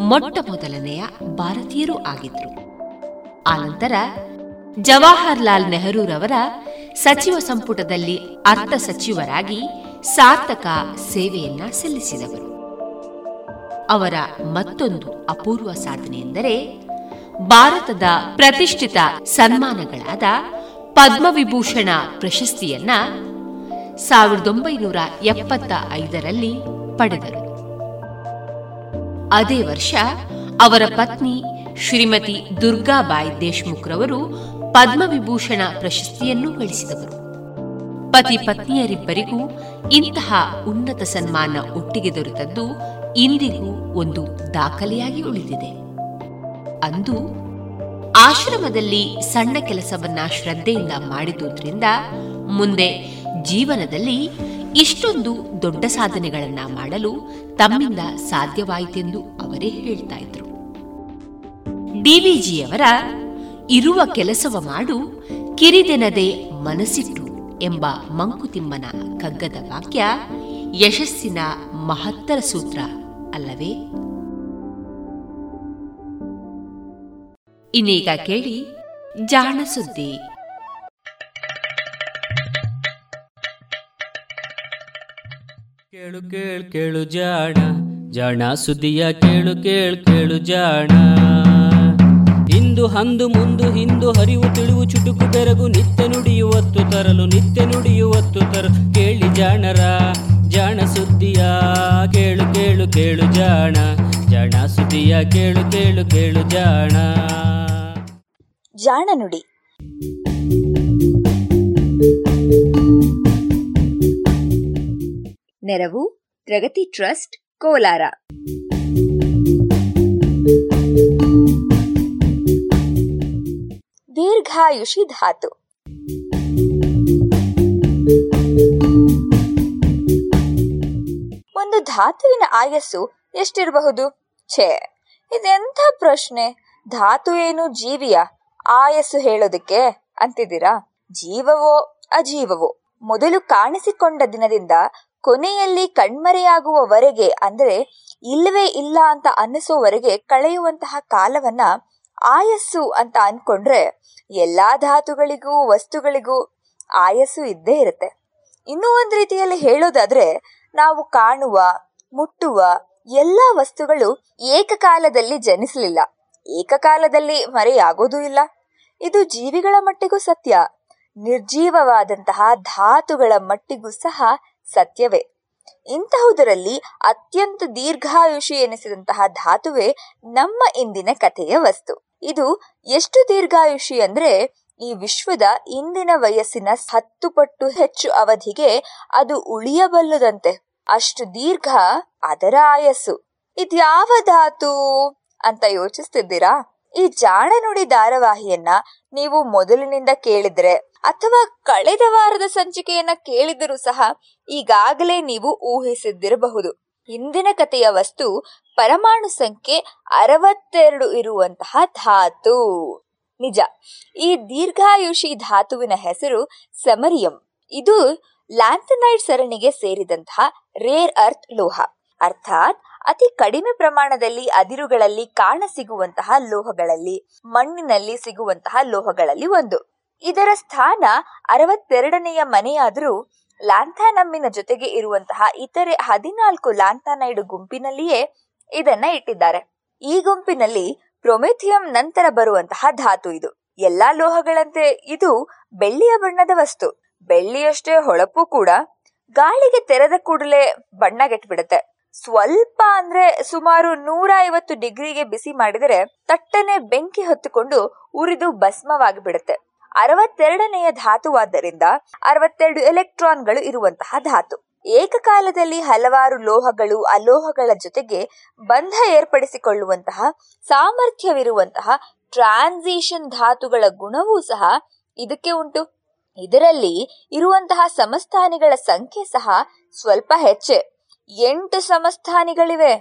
Speaker 9: ಮೊಟ್ಟ ಮೊದಲನೆಯ ಭಾರತೀಯರೂ ಆಗಿದ್ರು. ಆನಂತರ ಜವಾಹರ್ಲಾಲ್ ನೆಹರೂರವರ ಸಚಿವ ಸಂಪುಟದಲ್ಲಿ ಅರ್ಥ ಸಚಿವರಾಗಿ ಸಾರ್ಥಕ ಸೇವೆಯನ್ನ ಸಲ್ಲಿಸಿದವರು. ಅವರ ಮತ್ತೊಂದು ಅಪೂರ್ವ ಸಾಧನೆ ಎಂದರೆ ಭಾರತದ ಪ್ರತಿಷ್ಠಿತ ಸನ್ಮಾನಗಳಾದ ಪದ್ಮವಿಭೂಷಣ ಪ್ರಶಸ್ತಿಯನ್ನ ಸಾವಿರದ ಒಂಬೈನೂರ ಎಪ್ಪತ್ತ ಐದರಲ್ಲಿ ಪಡೆದರು. ಅದೇ ವರ್ಷ ಅವರ ಪತ್ನಿ ಶ್ರೀಮತಿ ದುರ್ಗಾಬಾಯಿ ದೇಶ್ಮುಖ್ರವರು ಪದ್ಮವಿಭೂಷಣ ಪ್ರಶಸ್ತಿಯನ್ನು ಗಳಿಸಿದವರು. ಪತಿ ಪತ್ನಿಯರಿಬ್ಬರಿಗೂ ಇಂತಹ ಉನ್ನತ ಸನ್ಮಾನ ಒಟ್ಟಿಗೆ ದೊರೆತದ್ದು ಇಂದಿಗೂ ಒಂದು ದಾಖಲೆಯಾಗಿ ಉಳಿದಿದೆ. ಅಂದು ಆಶ್ರಮದಲ್ಲಿ ಸಣ್ಣ ಕೆಲಸವನ್ನ ಶ್ರದ್ಧೆಯಿಂದ ಮಾಡಿದುದರಿಂದ ಮುಂದೆ ಜೀವನದಲ್ಲಿ ಇಷ್ಟೊಂದು ದೊಡ್ಡ ಸಾಧನೆಗಳನ್ನ ಮಾಡಲು ತಮ್ಮಿಂದ ಸಾಧ್ಯವಾಯಿತೆಂದು ಅವರೇ ಹೇಳ್ತಾ ಇದ್ರು. ಡಿವಿಜಿಯವರ ಇರುವ ಕೆಲಸವ ಮಾಡು, ಕಿರಿದೆನದೆ ಮನಸಿಟ್ಟು ಎಂಬ ಮಂಕುತಿಮ್ಮನ ಕಗ್ಗದ ವಾಕ್ಯ ಯಶಸ್ಸಿನ ಮಹತ್ತರ ಸೂತ್ರ ಅಲ್ಲವೇ? ಇನ್ನೀಗ ಕೇಳಿ ಜಾಣ ಸುದ್ದಿ.
Speaker 23: ಕೇಳು ಕೇಳು ಕೇಳು ಜಾಣ ಜಾಣ ಸುದ್ದಿಯ ಕೇಳು ಕೇಳು ಕೇಳು ಜಾಣ. ಇಂದು ಹಂದು ಮುಂದು ಹಿಂದು ಹರಿವು ತಿಳಿವು ಚುಟುಕು ಬೆರಗು ನಿತ್ಯ ನುಡಿಯುವತ್ತು ತರಲು ನಿತ್ಯ ನುಡಿಯುವತ್ತು ತರಲು ಕೇಳಿ ಜಾಣರ, ಜಾಣ ಸುದ್ದಿಯ, ಕೇಳು ಕೇಳು ಕೇಳು ಜಾಣ. ಜಾಣ ಸುದ್ದಿಯ, ಕೇಳು ಕೇಳು ಕೇಳು ಜಾಣ.
Speaker 24: ಜಾಣ ನುಡಿ. ನೆರವು, ಪ್ರಗತಿ ಟ್ರಸ್ಟ್, ಕೋಲಾರ. ದೀರ್ಘಾಯುಷಿ ಧಾತು. ಒಂದು ಧಾತುವಿನ ಆಯಸ್ಸು ಎಷ್ಟಿರಬಹುದು? ಛೇ, ಇದೆಂಥ ಪ್ರಶ್ನೆ. ಧಾತು ಏನು ಜೀವಿಯ ಆಯಸ್ಸು ಹೇಳೋದಕ್ಕೆ ಅಂತಿದ್ದೀರಾ? ಜೀವವೋ ಅಜೀವವೋ? ಮೊದಲು ಕಾಣಿಸಿಕೊಂಡ ದಿನದಿಂದ ಕೊನೆಯಲ್ಲಿ ಕಣ್ಮರೆಯಾಗುವವರೆಗೆ, ಅಂದರೆ ಇಲ್ಲವೇ ಇಲ್ಲ ಅಂತ ಅನ್ನಿಸೋವರೆಗೆ ಕಳೆಯುವಂತಹ ಕಾಲವನ್ನ ಆಯಸ್ಸು ಅಂತ ಅನ್ಕೊಂಡ್ರೆ ಎಲ್ಲಾ ಧಾತುಗಳಿಗೂ ವಸ್ತುಗಳಿಗೂ ಆಯಸ್ಸು ಇದ್ದೇ ಇರುತ್ತೆ. ಇನ್ನೂ ಒಂದು ರೀತಿಯಲ್ಲಿ ಹೇಳೋದಾದ್ರೆ ನಾವು ಕಾಣುವ, ಮುಟ್ಟುವ ಎಲ್ಲ ವಸ್ತುಗಳು ಏಕಕಾಲದಲ್ಲಿ ಜನಿಸಲಿಲ್ಲ. ಏಕಕಾಲದಲ್ಲಿ ಮರೆಯಾಗೋದೂ ಇಲ್ಲ. ಇದು ಜೀವಿಗಳ ಮಟ್ಟಿಗೂ ಸತ್ಯ. ನಿರ್ಜೀವವಾದಂತಹ ಧಾತುಗಳ ಮಟ್ಟಿಗೂ ಸಹ ಸತ್ಯವೇ. ಇಂತಹುದರಲ್ಲಿ ಅತ್ಯಂತ ದೀರ್ಘಾಯುಷಿ ಎನಿಸಿದಂತಹ ಧಾತುವೆ ನಮ್ಮ ಇಂದಿನ ಕಥೆಯ ವಸ್ತು. ಇದು ಎಷ್ಟು ದೀರ್ಘಾಯುಷಿ ಅಂದ್ರೆ ಈ ವಿಶ್ವದ ಇಂದಿನ ವಯಸ್ಸಿನ ಹತ್ತು ಪಟ್ಟು ಹೆಚ್ಚು ಅವಧಿಗೆ ಅದು ಉಳಿಯಬಲ್ಲದಂತೆ. ಅಷ್ಟು ದೀರ್ಘ ಅದರ ಆಯಸ್ಸು. ಇದ್ಯಾವ ಧಾತು ಅಂತ ಯೋಚಿಸ್ತಿದ್ದೀರಾ? ಈ ಜಾಣನುಡಿ ಧಾರಾವಾಹಿಯನ್ನ ನೀವು ಮೊದಲಿನಿಂದ ಕೇಳಿದ್ರೆ ಅಥವಾ ಕಳೆದ ವಾರದ ಸಂಚಿಕೆಯನ್ನ ಕೇಳಿದರೂ ಸಹ ಈಗಾಗಲೇ ನೀವು ಊಹಿಸಿದ್ದಿರಬಹುದು. ಹಿಂದಿನ ಕಥೆಯ ವಸ್ತು ಪರಮಾಣು ಸಂಖ್ಯೆ ಅರವತ್ತೆರಡು ಇರುವಂತಹ ಧಾತು. ನಿಜ, ಈ ದೀರ್ಘಾಯುಷಿ ಧಾತುವಿನ ಹೆಸರು ಸಮರಿಯಂ. ಇದು ಲ್ಯಾಂಥನೈಡ್ ಸರಣಿಗೆ ಸೇರಿದಂತಹ ರೇರ್ ಅರ್ತ್ ಲೋಹ. ಅರ್ಥಾತ್, ಅತಿ ಕಡಿಮೆ ಪ್ರಮಾಣದಲ್ಲಿ ಅದಿರುಗಳಲ್ಲಿ ಕಾಣ ಸಿಗುವಂತಹ ಲೋಹಗಳಲ್ಲಿ, ಮಣ್ಣಿನಲ್ಲಿ ಸಿಗುವಂತಹ ಲೋಹಗಳಲ್ಲಿ ಒಂದು. ಇದರ ಸ್ಥಾನ ಅರವತ್ತೆರಡನೆಯ ಮನೆಯಾದರೂ ಲ್ಯಾಂಥಾನಮ್ಮಿನ ಜೊತೆಗೆ ಇರುವಂತಹ ಇತರೆ ಹದಿನಾಲ್ಕು ಲ್ಯಾಂಥಾನೈಡ್ ಗುಂಪಿನಲ್ಲಿಯೇ ಇದನ್ನ ಇಟ್ಟಿದ್ದಾರೆ. ಈ ಗುಂಪಿನಲ್ಲಿ ಪ್ರೊಮೆಥಿಯಂ ನಂತರ ಬರುವಂತಹ ಧಾತು ಇದು. ಎಲ್ಲಾ ಲೋಹಗಳಂತೆ ಇದು ಬೆಳ್ಳಿಯ ಬಣ್ಣದ ವಸ್ತು. ಬೆಳ್ಳಿಯಷ್ಟೇ ಹೊಳಪು ಕೂಡ ಗಾಳಿಗೆ ತೆರೆದ ಕೂಡಲೇ ಬಣ್ಣಗೆಟ್ಬಿಡುತ್ತೆ. ಸ್ವಲ್ಪ ಅಂದ್ರೆ ಸುಮಾರು ನೂರ ಐವತ್ತು ಡಿಗ್ರಿಗೆ ಬಿಸಿ ಮಾಡಿದರೆ ತಟ್ಟನೆ ಬೆಂಕಿ ಹೊತ್ತುಕೊಂಡು ಉರಿದು ಭಸ್ಮವಾಗಿ ಬಿಡುತ್ತೆ ಅರವತ್ತೆರಡನೆಯ ಧಾತುವಾದ್ದರಿಂದ ಅರವತ್ತೆರಡು ಎಲೆಕ್ಟ್ರಾನ್ಗಳು ಇರುವಂತಹ ಧಾತು. ಏಕಕಾಲದಲ್ಲಿ ಹಲವಾರು ಲೋಹಗಳು ಅಲೋಹಗಳ ಜೊತೆಗೆ ಬಂಧ ಏರ್ಪಡಿಸಿಕೊಳ್ಳುವಂತಹ ಸಾಮರ್ಥ್ಯವಿರುವಂತಹ ಟ್ರಾನ್ಸಿಷನ್ ಧಾತುಗಳ ಗುಣವೂ ಸಹ ಇದಕ್ಕೆ ಉಂಟು. ಇದರಲ್ಲಿ ಇರುವಂತಹ ಸಮಸ್ಥಾನಿಗಳ ಸಂಖ್ಯೆ ಸಹ ಸ್ವಲ್ಪ ಹೆಚ್ಚೆ. ಎಂಟು ಸಮಸ್ಥಾನಿಗಳಿವೆ.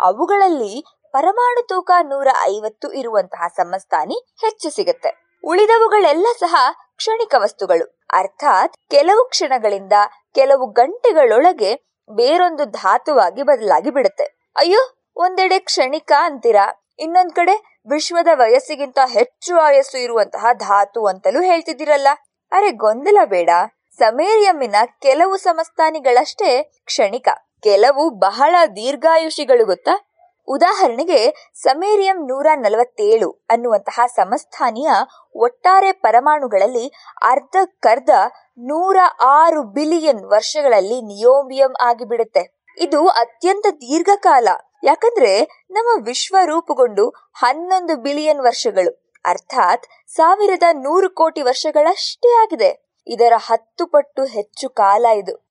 Speaker 24: ಅವುಗಳಲ್ಲಿ ಪರಮಾಣು ತೂಕ ನೂರ ಐವತ್ತು ಇರುವಂತಹ ಸಮಸ್ಥಾನಿ ಹೆಚ್ಚು ಸಿಗುತ್ತೆ. ಉಳಿದವುಗಳೆಲ್ಲ ಸಹ ಕ್ಷಣಿಕ ವಸ್ತುಗಳು. ಅರ್ಥಾತ್ ಕೆಲವು ಕ್ಷಣಗಳಿಂದ ಕೆಲವು ಗಂಟೆಗಳೊಳಗೆ ಬೇರೊಂದು ಧಾತುವಾಗಿ ಬದಲಾಗಿ ಬಿಡುತ್ತೆ. ಅಯ್ಯೋ, ಒಂದೆಡೆ ಕ್ಷಣಿಕ ಅಂತೀರಾ? ಇನ್ನೊಂದ್ ಕಡೆ ವಿಶ್ವದ ವಯಸ್ಸಿಗಿಂತ ಹೆಚ್ಚು ಆಯಸ್ಸು ಇರುವಂತಹ ಧಾತು ಅಂತಲೂ ಹೇಳ್ತಿದ್ದೀರಲ್ಲ. ಅರೆ ಗೊಂದಲ ಬೇಡ. ಸಮೇರಿಯಮ್ಮಿನ ಕೆಲವು ಸಮಸ್ಥಾನಿಗಳಷ್ಟೇ ಕ್ಷಣಿಕ. ಕೆಲವು ಬಹಳ ದೀರ್ಘಾಯುಷಿಗಳು ಗೊತ್ತಾ? ಉದಾಹರಣೆಗೆ ಸಮೇರಿಯಂ ನೂರ ನಲವತ್ತೇಳು ಅನ್ನುವಂತಹ ಸಮಸ್ಥಾನಿಯ ಒಟ್ಟಾರೆ ಪರಮಾಣುಗಳಲ್ಲಿ ಅರ್ಧಕ್ಕರ್ಧ ನೂರ ಆರು ಬಿಲಿಯನ್ ವರ್ಷಗಳಲ್ಲಿ ನಿಯೋಮಿಯಂ ಆಗಿಬಿಡುತ್ತೆ. ಇದು ಅತ್ಯಂತ ದೀರ್ಘಕಾಲ. ಯಾಕಂದ್ರೆ ನಮ್ಮ ವಿಶ್ವ ರೂಪುಗೊಂಡು ಹನ್ನೊಂದು ಬಿಲಿಯನ್ ವರ್ಷಗಳು. ಅರ್ಥಾತ್ ಸಾವಿರದ ನೂರು ಕೋಟಿ ವರ್ಷಗಳಷ್ಟೇ ಆಗಿದೆ. ಇದರ ಹತ್ತು ಪಟ್ಟು ಹೆಚ್ಚು ಕಾಲ ಇದು.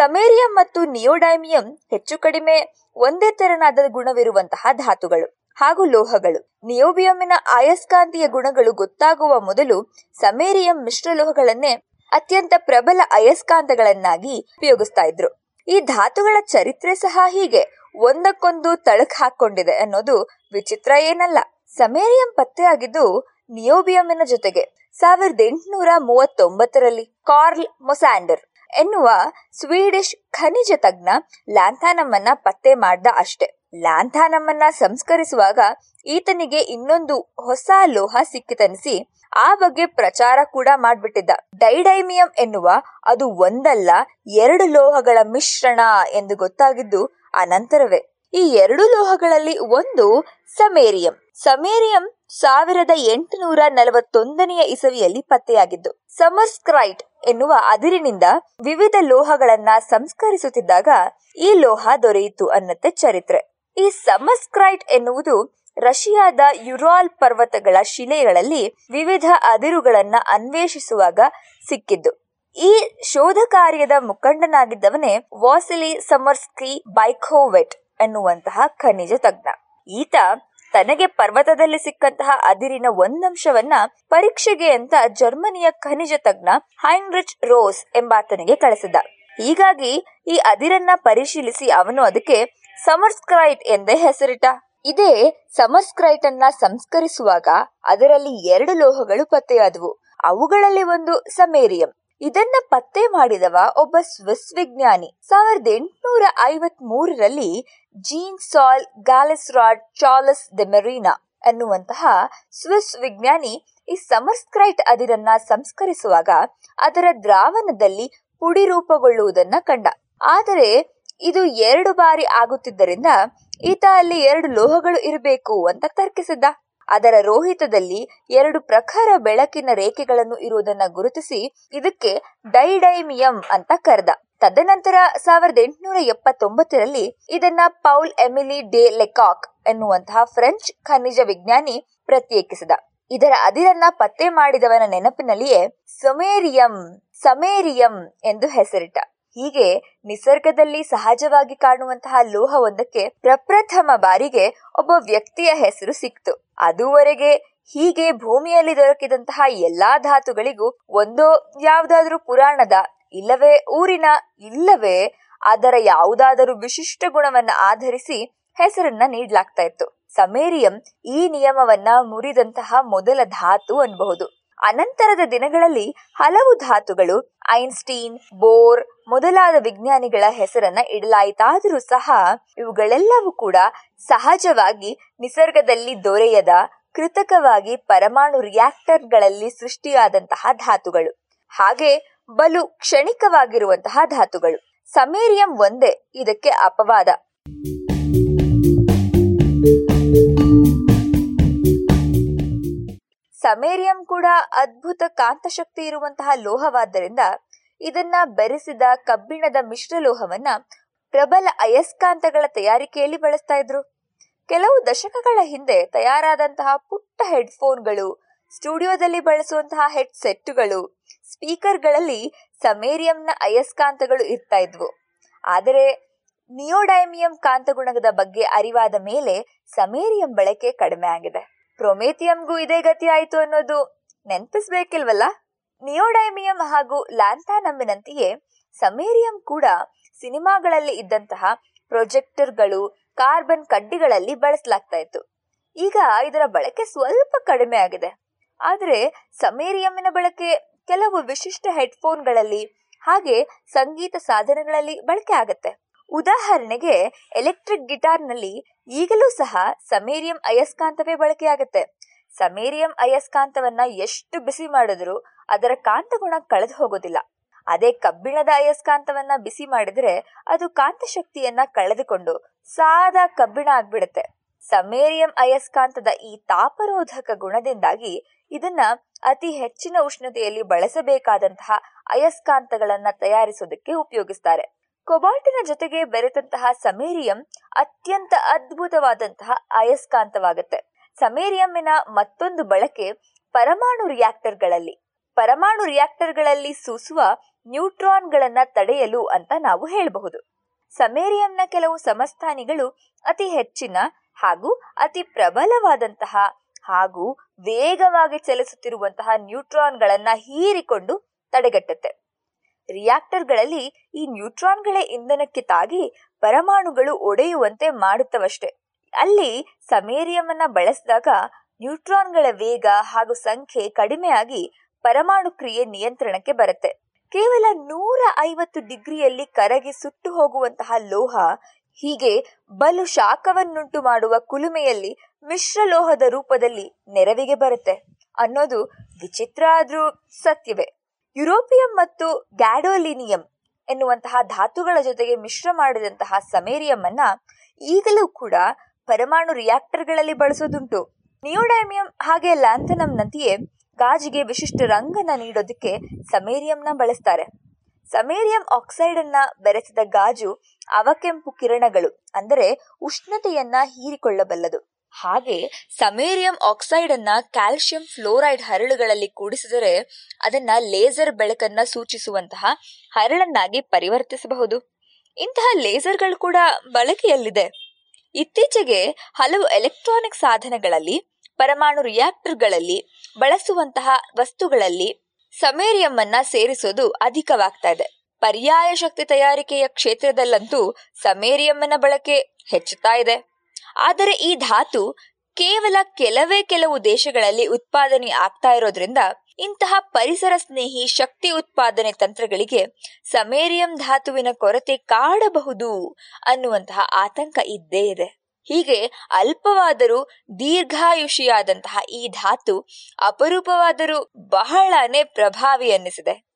Speaker 24: ಸಮೇರಿಯಂ ಮತ್ತು ನಿಯೋಡೈಮಿಯಂ ಹೆಚ್ಚು ಕಡಿಮೆ ಒಂದೇ ತೆರನಾದ ಗುಣವಿರುವಂತಹ ಧಾತುಗಳು ಹಾಗೂ ಲೋಹಗಳು. ನಿಯೋಬಿಯಂನ ಅಯಸ್ಕಾಂತೀಯ ಗುಣಗಳು ಗೊತ್ತಾಗುವ ಮೊದಲು ಸಮೇರಿಯಂ ಮಿಶ್ರಲೋಹಗಳನ್ನೇ ಅತ್ಯಂತ ಪ್ರಬಲ ಅಯಸ್ಕಾಂತಗಳನ್ನಾಗಿ ಉಪಯೋಗಿಸ್ತಾ ಇದ್ರು. ಈ ಧಾತುಗಳ ಚರಿತ್ರೆ ಸಹ ಹೀಗೆ. ಒಂದಕ್ಕೊಂದು ತಳಕ್ ಹಾಕೊಂಡಿದೆ ಅನ್ನೋದು ವಿಚಿತ್ರ ಏನಲ್ಲ. ಸಮೇರಿಯಂ ಪತ್ತೆಯಾಗಿದ್ದು ನಿಯೋಬಿಯಂನ ಜೊತೆಗೆ ಸಾವಿರದ ಎಂಟುನೂರ ಮೂವತ್ತೊಂಬತ್ತರಲ್ಲಿ ಕಾರ್ಲ್ ಮೊಸ್ಯಾಂಡರ್ ಎನ್ನುವ ಸ್ವೀಡಿಷ್ ಖನಿಜ ತಜ್ಞ ಲ್ಯಾಂಥಾನಮ್ಮನ್ನ ಪತ್ತೆ ಮಾಡ್ದ ಅಷ್ಟೆ. ಲ್ಯಾಂಥಾನಮ್ಮನ್ನ ಸಂಸ್ಕರಿಸುವಾಗ ಈತನಿಗೆ ಇನ್ನೊಂದು ಹೊಸ ಲೋಹ ಸಿಕ್ಕಿತನಿಸಿ ಆ ಬಗ್ಗೆ ಪ್ರಚಾರ ಕೂಡ ಮಾಡ್ಬಿಟ್ಟಿದ್ದ. ಡೈಡೈಮಿಯಂ ಎನ್ನುವ ಅದು ಒಂದಲ್ಲ, ಎರಡು ಲೋಹಗಳ ಮಿಶ್ರಣ ಎಂದು ಗೊತ್ತಾಗಿದ್ದು ಅನಂತರವೇ. ಈ ಎರಡು ಲೋಹಗಳಲ್ಲಿ ಒಂದು ಸಮೇರಿಯಂ. ಸಮೇರಿಯಂ ಸಾವಿರದ ಎಂಟುನೂರ ನಲವತ್ತೊಂದನೆಯ ಇಸವಿಯಲ್ಲಿ ಪತ್ತೆಯಾಗಿದ್ದು ಸಮರ್ಸ್ಕ್ರೈಟ್ ಎನ್ನುವ ಅದಿರಿನಿಂದ ವಿವಿಧ ಲೋಹಗಳನ್ನ ಸಂಸ್ಕರಿಸುತ್ತಿದ್ದಾಗ ಈ ಲೋಹ ದೊರೆಯಿತು ಅನ್ನತ್ತೆ ಚರಿತ್ರೆ. ಈ ಸಮಸ್ಕ್ರೈಟ್ ಎನ್ನುವುದು ರಷ್ಯಾದ ಯುರಾಲ್ ಪರ್ವತಗಳ ಶಿಲೆಗಳಲ್ಲಿ ವಿವಿಧ ಅದಿರುಗಳನ್ನ ಅನ್ವೇಷಿಸುವಾಗ ಸಿಕ್ಕಿದ್ದು. ಈ ಶೋಧ ಕಾರ್ಯದ ಮುಖಂಡನಾಗಿದ್ದವನೇ ವಾಸಿಲಿ ಸಮರ್ಸ್ಕಿ ಬೈಖೋವೆಟ್. ಎನ್ನುವಂತಹ ಖನಿಜ ತಜ್ಞ. ಈತ ತನಗೆ ಪರ್ವತದಲ್ಲಿ ಸಿಕ್ಕಂತಹ ಅದಿರಿನ ಒಂದಂಶವನ್ನ ಪರೀಕ್ಷೆಗೆ ಅಂತ ಜರ್ಮನಿಯ ಖನಿಜ ತಜ್ಞ ಹೈನ್ರಿಚ್ ರೋಸ್ ಎಂಬಾತನಿಗೆ ಕಳಿಸಿದ ಹೀಗಾಗಿ ಈ ಅದಿರನ್ನ ಪರಿಶೀಲಿಸಿ ಅವನು ಅದಕ್ಕೆ ಸಮರ್ಸ್ಕ್ರೈಟ್ ಎಂದೇ ಹೆಸರಿಟ್ಟ. ಇದೇ ಸಮರ್ಸ್ಕ್ರೈಟ್ ಅನ್ನ ಸಂಸ್ಕರಿಸುವಾಗ ಅದರಲ್ಲಿ ಎರಡು ಲೋಹಗಳು ಪತ್ತೆಯಾದವು. ಅವುಗಳಲ್ಲಿ ಒಂದು ಸಮೇರಿಯಂ ಇದನ್ನ ಪತ್ತೆ ಮಾಡಿದವ ಒಬ್ಬ ಸ್ವಿಸ್ ವಿಜ್ಞಾನಿ. ಸಾವಿರದ ಎಂಟುನೂರ ಐವತ್ ಮೂರರಲ್ಲಿ ಜೀನ್ ಸಾಲ್, ಗ್ಯಾಲಿಸ್ರಾಡ್, ಚಾರ್ಲಸ್ ಡೆಮೆರೀನಾ ಅನ್ನುವಂತಹ ಸ್ವಿಸ್ ವಿಜ್ಞಾನಿ ಈ ಸಮರ್ಸ್ಕ್ರೈಟ್ ಅದಿರನ್ನ ಸಂಸ್ಕರಿಸುವಾಗ ಅದರ ದ್ರಾವಣದಲ್ಲಿ ಪುಡಿ ರೂಪುಗೊಳ್ಳುವುದನ್ನ ಕಂಡ. ಆದರೆ ಇದು ಎರಡು ಬಾರಿ ಆಗುತ್ತಿದ್ದರಿಂದ ಈತ ಅಲ್ಲಿ ಎರಡು ಲೋಹಗಳು ಇರಬೇಕು ಅಂತ ತರ್ಕಿಸಿದ್ದ. ಅದರ ರೋಹಿತದಲ್ಲಿ ಎರಡು ಪ್ರಖರ ಬೆಳಕಿನ ರೇಖೆಗಳನ್ನು ಇರುವುದನ್ನು ಗುರುತಿಸಿ ಇದಕ್ಕೆ ಡೈಡೈಮಿಯಂ ಅಂತ ಕರೆದ. ತದನಂತರ ಸಾವಿರದ ಎಂಟುನೂರ ಎಪ್ಪತ್ತೊಂಬತ್ತರಲ್ಲಿ ಇದನ್ನ ಪೌಲ್ ಎಮಿಲಿ ಡೇ ಲೆಕಾಕ್ ಎನ್ನುವಂತಹ ಫ್ರೆಂಚ್ ಖನಿಜ ವಿಜ್ಞಾನಿ ಪ್ರತ್ಯೇಕಿಸಿದ. ಇದರ ಅದಿರನ್ನ ಪತ್ತೆ ಮಾಡಿದವನ ನೆನಪಿನಲ್ಲಿಯೇ ಸೊಮೇರಿಯಂ, ಸಮೇರಿಯಂ ಎಂದು ಹೆಸರಿಟ್ಟ. ಹೀಗೆ ನಿಸರ್ಗದಲ್ಲಿ ಸಹಜವಾಗಿ ಕಾಣುವಂತಹ ಲೋಹವೊಂದಕ್ಕೆ ಪ್ರಪ್ರಥಮ ಬಾರಿಗೆ ಒಬ್ಬ ವ್ಯಕ್ತಿಯ ಹೆಸರು ಸಿಕ್ತು. ಅದುವರೆಗೆ ಹೀಗೆ ಭೂಮಿಯಲ್ಲಿ ದೊರಕಿದಂತಹ ಎಲ್ಲಾ ಧಾತುಗಳಿಗೂ ಒಂದೋ ಯಾವುದಾದ್ರೂ ಪುರಾಣದ, ಇಲ್ಲವೇ ಊರಿನ, ಇಲ್ಲವೇ ಅದರ ಯಾವುದಾದರೂ ವಿಶಿಷ್ಟ ಗುಣವನ್ನ ಆಧರಿಸಿ ಹೆಸರನ್ನ ನೀಡಲಾಗ್ತಾ ಇತ್ತು. ಸಮೇರಿಯಂ ಈ ನಿಯಮವನ್ನ ಮುರಿದಂತಹ ಮೊದಲ ಧಾತು ಅನ್ಬಹುದು. ಅನಂತರದ ದಿನಗಳಲ್ಲಿ ಹಲವು ಧಾತುಗಳು ಐನ್ಸ್ಟೀನ್, ಬೋರ್ ಮೊದಲಾದ ವಿಜ್ಞಾನಿಗಳ ಹೆಸರನ್ನ ಇಡಲಾಯಿತಾದರೂ ಸಹ ಇವುಗಳೆಲ್ಲವೂ ಕೂಡ ಸಹಜವಾಗಿ ನಿಸರ್ಗದಲ್ಲಿ ದೊರೆಯದ ಕೃತಕವಾಗಿ ಪರಮಾಣು ರಿಯಾಕ್ಟರ್ಗಳಲ್ಲಿ ಸೃಷ್ಟಿಯಾದಂತಹ ಧಾತುಗಳು. ಹಾಗೆ ಬಲು ಕ್ಷಣಿಕವಾಗಿರುವಂತಹ ಧಾತುಗಳು. ಸಮೇರಿಯಂ ಒಂದೇ, ಇದಕ್ಕೆ ಅಪವಾದ. ಸಮೇರಿಯಂ ಕೂಡ ಅದ್ಭುತ ಕಾಂತಶಕ್ತಿ ಇರುವಂತಹ ಲೋಹವಾದ್ದರಿಂದ ಇದನ್ನ ಬೆರೆಸಿದ ಕಬ್ಬಿಣದ ಮಿಶ್ರಲೋಹವನ್ನ ಪ್ರಬಲ ಅಯಸ್ಕಾಂತಗಳ ತಯಾರಿಕೆಯಲ್ಲಿ ಬಳಸ್ತಾ ಇದ್ರು. ಕೆಲವು ದಶಕಗಳ ಹಿಂದೆ ತಯಾರಾದಂತಹ ಪುಟ್ಟ ಹೆಡ್ಫೋನ್ಗಳು, ಸ್ಟುಡಿಯೋದಲ್ಲಿ ಬಳಸುವಂತಹ ಹೆಡ್ ಸೆಟ್ಟುಗಳು ಸ್ಪೀಕರ್ಗಳಲ್ಲಿ ಸಮೇರಿಯಂನ ಅಯಸ್ಕಾಂತಗಳು ಇರ್ತಾ ಇದ್ವು. ಆದರೆ ನಿಯೋಡೈಮಿಯಂ ಕಾಂತಗುಣದ ಬಗ್ಗೆ ಅರಿವಾದ ಮೇಲೆ ಸಮೇರಿಯಂ ಬಳಕೆ ಕಡಿಮೆ ಆಗಿದೆ. ಪ್ರೊಮೇಥಿಯಂಗೂ ಇದೇ ಗತಿ ಆಯಿತು ಅನ್ನೋದು ನೆನಪಿಸ್ಬೇಕಿಲ್ವಲ್ಲ? ನಿಯೋಡೈಮಿಯಂ ಹಾಗೂ ಲ್ಯಾಂಥಾನಮ್ಮಿನಂತೆಯೇ ಸಮೇರಿಯಂ ಕೂಡ ಸಿನಿಮಾಗಳಲ್ಲಿ ಇದ್ದಂತಹ ಪ್ರೊಜೆಕ್ಟರ್ಗಳು ಕಾರ್ಬನ್ ಕಡ್ಡಿಗಳಲ್ಲಿ ಬಳಸಲಾಗ್ತಾ ಇತ್ತು. ಈಗ ಇದರ ಬಳಕೆ ಸ್ವಲ್ಪ ಕಡಿಮೆ ಆಗಿದೆ. ಆದರೆ ಸಮೇರಿಯಂನ ಬಳಕೆ ಕೆಲವು ವಿಶಿಷ್ಟ ಹೆಡ್ಫೋನ್ಗಳಲ್ಲಿ ಹಾಗೆ ಸಂಗೀತ ಸಾಧನಗಳಲ್ಲಿ ಬಳಕೆ ಆಗತ್ತೆ. ಉದಾಹರಣೆಗೆ, ಎಲೆಕ್ಟ್ರಿಕ್ ಗಿಟಾರ್ನಲ್ಲಿ ಈಗಲೂ ಸಹ ಸಮೇರಿಯಂ ಅಯಸ್ಕಾಂತವೇ ಬಳಕೆಯಾಗುತ್ತೆ. ಸಮೇರಿಯಂ ಅಯಸ್ಕಾಂತವನ್ನ ಎಷ್ಟು ಬಿಸಿ ಮಾಡಿದ್ರೂ ಅದರ ಕಾಂತಗುಣ ಕಳೆದು ಹೋಗೋದಿಲ್ಲ. ಅದೇ ಕಬ್ಬಿಣದ ಅಯಸ್ಕಾಂತವನ್ನ ಬಿಸಿ ಮಾಡಿದ್ರೆ ಅದು ಕಾಂತ ಶಕ್ತಿಯನ್ನ ಕಳೆದುಕೊಂಡು ಸಾದಾ ಕಬ್ಬಿಣ ಆಗ್ಬಿಡುತ್ತೆ. ಸಮೇರಿಯಂ ಅಯಸ್ಕಾಂತದ ಈ ತಾಪರೋಧಕ ಗುಣದಿಂದಾಗಿ ಇದನ್ನ ಅತಿ ಹೆಚ್ಚಿನ ಉಷ್ಣತೆಯಲ್ಲಿ ಬಳಸಬೇಕಾದಂತಹ ಅಯಸ್ಕಾಂತಗಳನ್ನ ತಯಾರಿಸೋದಕ್ಕೆ ಉಪಯೋಗಿಸ್ತಾರೆ. ಕೊಬಾಲ್ಟಿನ ಜೊತೆಗೆ ಬೆರೆತಂತಹ ಸಮೇರಿಯಂ ಅತ್ಯಂತ ಅದ್ಭುತವಾದಂತಹ ಅಯಸ್ಕಾಂತವಾಗುತ್ತೆ ಸಮೇರಿಯಂನ ಮತ್ತೊಂದು ಬಳಕೆ ಪರಮಾಣು ರಿಯಾಕ್ಟರ್ಗಳಲ್ಲಿ. ಪರಮಾಣು ರಿಯಾಕ್ಟರ್ಗಳಲ್ಲಿ ಸೂಸುವ ನ್ಯೂಟ್ರಾನ್ಗಳನ್ನ ತಡೆಯಲು ಅಂತ ನಾವು ಹೇಳಬಹುದು. ಸಮೇರಿಯಂನ ಕೆಲವು ಸಮಸ್ಥಾನಿಗಳು ಅತಿ ಹೆಚ್ಚಿನ ಹಾಗೂ ಅತಿ ಪ್ರಬಲವಾದಂತಹ ಹಾಗೂ ವೇಗವಾಗಿ ಚಲಿಸುತ್ತಿರುವಂತಹ ನ್ಯೂಟ್ರಾನ್ಗಳನ್ನ ಹೀರಿಕೊಂಡು ತಡೆಗಟ್ಟುತ್ತೆ. ರಿಯಾಕ್ಟರ್ಗಳಲ್ಲಿ ಈ ನ್ಯೂಟ್ರಾನ್ಗಳೇ ಇಂಧನಕ್ಕೆ ತಾಗಿ ಪರಮಾಣುಗಳು ಒಡೆಯುವಂತೆ ಮಾಡುತ್ತವಷ್ಟೇ. ಅಲ್ಲಿ ಸಮೇರಿಯಮನ್ನ ಬಳಸಿದಾಗ ನ್ಯೂಟ್ರಾನ್ಗಳ ವೇಗ ಹಾಗೂ ಸಂಖ್ಯೆ ಕಡಿಮೆಯಾಗಿ ಪರಮಾಣು ಕ್ರಿಯೆ ನಿಯಂತ್ರಣಕ್ಕೆ ಬರುತ್ತೆ. ಕೇವಲ ನೂರ ಐವತ್ತು ಡಿಗ್ರಿಯಲ್ಲಿ ಕರಗಿ ಸುಟ್ಟು ಹೋಗುವಂತಹ ಲೋಹ ಹೀಗೆ ಬಲು ಶಾಖವನ್ನುಂಟು ಮಾಡುವ ಕುಲುಮೆಯಲ್ಲಿ ಮಿಶ್ರಲೋಹದ ರೂಪದಲ್ಲಿ ನೆರವಿಗೆ ಬರುತ್ತೆ ಅನ್ನೋದು ವಿಚಿತ್ರ ಆದ್ರೂ ಸತ್ಯವೇ. ಯುರೋಪಿಯಂ ಮತ್ತು ಗ್ಯಾಡೋಲಿನಿಯಂ ಎನ್ನುವಂತಹ ಧಾತುಗಳ ಜೊತೆಗೆ ಮಿಶ್ರ ಮಾಡಿದಂತಹ ಸಮೇರಿಯಂ ಅನ್ನ ಈಗಲೂ ಕೂಡ ಪರಮಾಣು ರಿಯಾಕ್ಟರ್ಗಳಲ್ಲಿ ಬಳಸೋದುಂಟು. ನಿಯೋಡೈಮಿಯಂ ಹಾಗೆ ಲ್ಯಾಂಥನಂನಂತೆಯೇ ಗಾಜಿಗೆ ವಿಶಿಷ್ಟ ರಂಗನ ನೀಡೋದಕ್ಕೆ ಸಮೇರಿಯಂನ ಬಳಸ್ತಾರೆ. ಸಮೇರಿಯಂ ಆಕ್ಸೈಡ್ ಅನ್ನ ಬೆರೆಸಿದ ಗಾಜು ಅವಕೆಂಪು ಕಿರಣಗಳು, ಅಂದರೆ ಉಷ್ಣತೆಯನ್ನ ಹೀರಿಕೊಳ್ಳಬಲ್ಲದು. ಹಾಗೆ ಸಮೇರಿಯಂ ಆಕ್ಸೈಡ್ ಅನ್ನ ಕ್ಯಾಲ್ಸಿಯಂ ಫ್ಲೋರೈಡ್ ಹರಳುಗಳಲ್ಲಿ ಕೂಡಿಸಿದರೆ ಅದನ್ನ ಲೇಸರ್ ಬೆಳಕನ್ನ ಸೂಚಿಸುವಂತಹ ಹರಳನ್ನಾಗಿ ಪರಿವರ್ತಿಸಬಹುದು. ಇಂತಹ ಲೇಸರ್ಗಳು ಕೂಡ ಬಳಕೆಯಲ್ಲಿದೆ. ಇತ್ತೀಚೆಗೆ ಹಲವು ಎಲೆಕ್ಟ್ರಾನಿಕ್ ಸಾಧನಗಳಲ್ಲಿ, ಪರಮಾಣು ರಿಯಾಕ್ಟರ್ಗಳಲ್ಲಿ ಬಳಸುವಂತಹ ವಸ್ತುಗಳಲ್ಲಿ ಸಮೇರಿಯಂ ಅನ್ನ ಸೇರಿಸೋದು ಅಧಿಕವಾಗ್ತಾ ಇದೆ. ಪರ್ಯಾಯ ಶಕ್ತಿ ತಯಾರಿಕೆಯ ಕ್ಷೇತ್ರದಲ್ಲಂತೂ ಸಮೇರಿಯಮ್ಮನ ಬಳಕೆ ಹೆಚ್ಚುತ್ತಾ ಇದೆ. ಆದರೆ ಈ ಧಾತು ಕೇವಲ ಕೆಲವೇ ಕೆಲವು ದೇಶಗಳಲ್ಲಿ ಉತ್ಪಾದನೆ ಆಗ್ತಾ ಇರೋದ್ರಿಂದ ಇಂತಹ ಪರಿಸರ ಸ್ನೇಹಿ ಶಕ್ತಿ ಉತ್ಪಾದನೆ ತಂತ್ರಗಳಿಗೆ ಸಮೇರಿಯಂ ಧಾತುವಿನ ಕೊರತೆ ಕಾಡಬಹುದು ಅನ್ನುವಂತಹ ಆತಂಕ ಇದ್ದೇ ಇದೆ. ಹೀಗೆ ಅಲ್ಪವಾದರೂ ದೀರ್ಘಾಯುಷಿಯಾದಂತಹ ಈ ಧಾತು ಅಪರೂಪವಾದರೂ ಬಹಳನೇ ಪ್ರಭಾವಿ ಅನ್ನಿಸಿದೆ.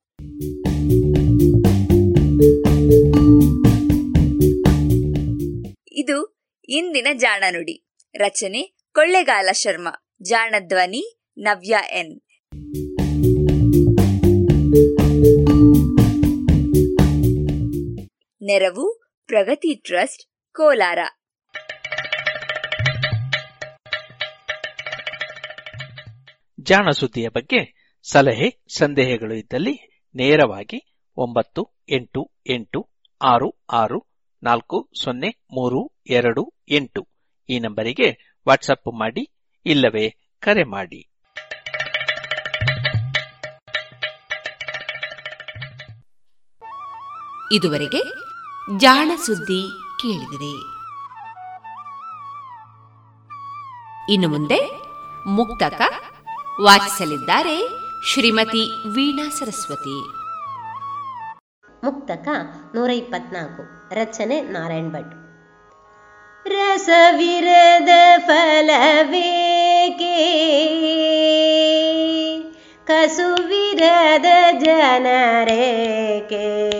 Speaker 24: ಇದು ಇಂದಿನ ಜಾಣ ನುಡಿ. ರಚನೆ ಕೊಳ್ಳೆಗಾಲ ಶರ್ಮಾ. ಜಾಣ ಧ್ವನಿ ನವ್ಯ ಎನ್. ನೆರವು ಪ್ರಗತಿ ಟ್ರಸ್ಟ್, ಕೋಲಾರ.
Speaker 25: ಜಾಣ ಸುದ್ದಿಯ ಬಗ್ಗೆ ಸಲಹೆ, ಸಂದೇಹಗಳು ಇದ್ದಲ್ಲಿ ನೇರವಾಗಿ ಒಂಬತ್ತು ಎಂಟು ಎಂಟು ಆರು ಆರು ನಾಲ್ಕು ಸೊನ್ನೆ ಮೂರು ಎರಡು ಎಂಟು. ಈ ನಂಬರಿಗೆ ವಾಟ್ಸಪ್ ಮಾಡಿ ಇಲ್ಲವೇ ಕರೆ ಮಾಡಿ.
Speaker 9: ಇದುವರೆಗೆ ಜಾಣ ಸುದ್ದಿ ಕೇಳಿದಿರಿ. ಇನ್ನು ಮುಂದೆ ಮುಕ್ತಕ ವಾಚಿಸಲಿದ್ದಾರೆ ಶ್ರೀಮತಿ ವೀಣಾ ಸರಸ್ವತಿ.
Speaker 26: ಮುಕ್ತಕ ನೂರ ಇಪ್ಪತ್ನಾಲ್ಕು. ರಚನೆ ನಾರಾಯಣ್ ಭಟ್ ರಸವಿರದ ಫಲವೇಕೆ? ಕಸುವಿರದ ಜನರೇಕೆ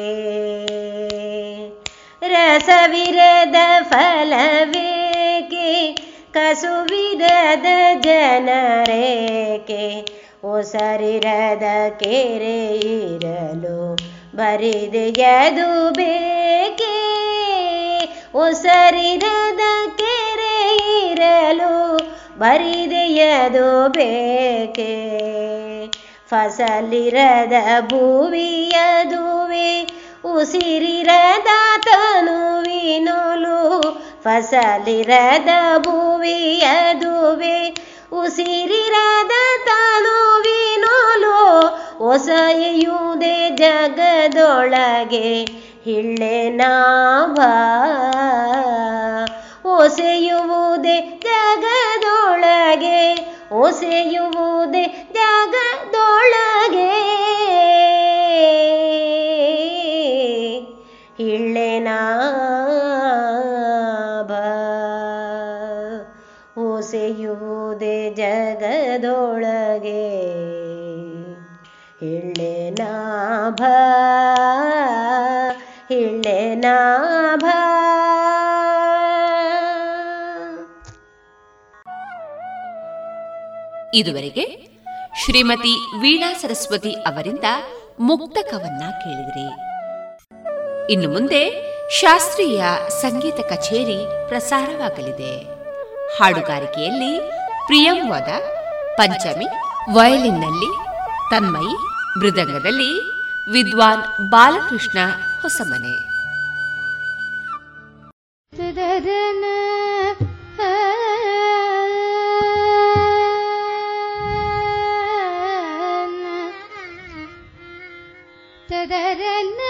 Speaker 26: ರಸವಿರದ ಫಲವೇಕೆ? ಕಸುವಿರದ ಜನರೇಕೆ ಒಸರಿರದ ಕೆರೆ ಇರಲು ಬರಿದೆಯದು ಬೇಕೆ? ಒಸರಿರದ ಕೆರೆ ಇರಲು ಬರಿದೆಯದು ಬೇಕೆ? ಫಸಲಿರದ ಭೂವಿಯದುವೆ ಉಸಿರಿರದ ತನುವಿನೊಲು ಫಸಲಿರದ ಭೂವಿಯದುವೆ ಉಸಿರಿರದ ತನುವಿನೊಲು ಹೊಸೆಯುವುದೇ ಜಗದೊಳಗೆ ಹಿಳ್ಳೆ ನಾಭ ಜಾಗದೊಳಗೆ ಜಗದೊಳಗೆ. ಜಾಗದೊಳಗೆ ಜಗದೊಳಗೆ ಓಸೆಯುವುದೇ ಜಗದೊಳಗೆ ಹಿಳ್ಳೆ ನಾಭ.
Speaker 9: ಇದುವರೆಗೆ ಶ್ರೀಮತಿ ವೀಣಾ ಸರಸ್ವತಿ ಅವರಿಂದ
Speaker 27: ಮುಕ್ತಕವನ್ನ ಕೇಳಿದ್ರಿ. ಇನ್ನು ಮುಂದೆ ಶಾಸ್ತ್ರೀಯ ಸಂಗೀತ ಕಚೇರಿ ಪ್ರಸಾರವಾಗಲಿದೆ. ಹಾಡುಗಾರಿಕೆಯಲ್ಲಿ ಪ್ರಿಯಂವಾದ ಪಂಚಮಿ, ವಯಲಿನ್ನಲ್ಲಿ ತನ್ಮಯಿ, ಮೃದಂಗದಲ್ಲಿ ವಿದ್ವಾನ್ ಬಾಲಕೃಷ್ಣ ಹೊಸಮನೆ.
Speaker 28: ಸದರನ್ನ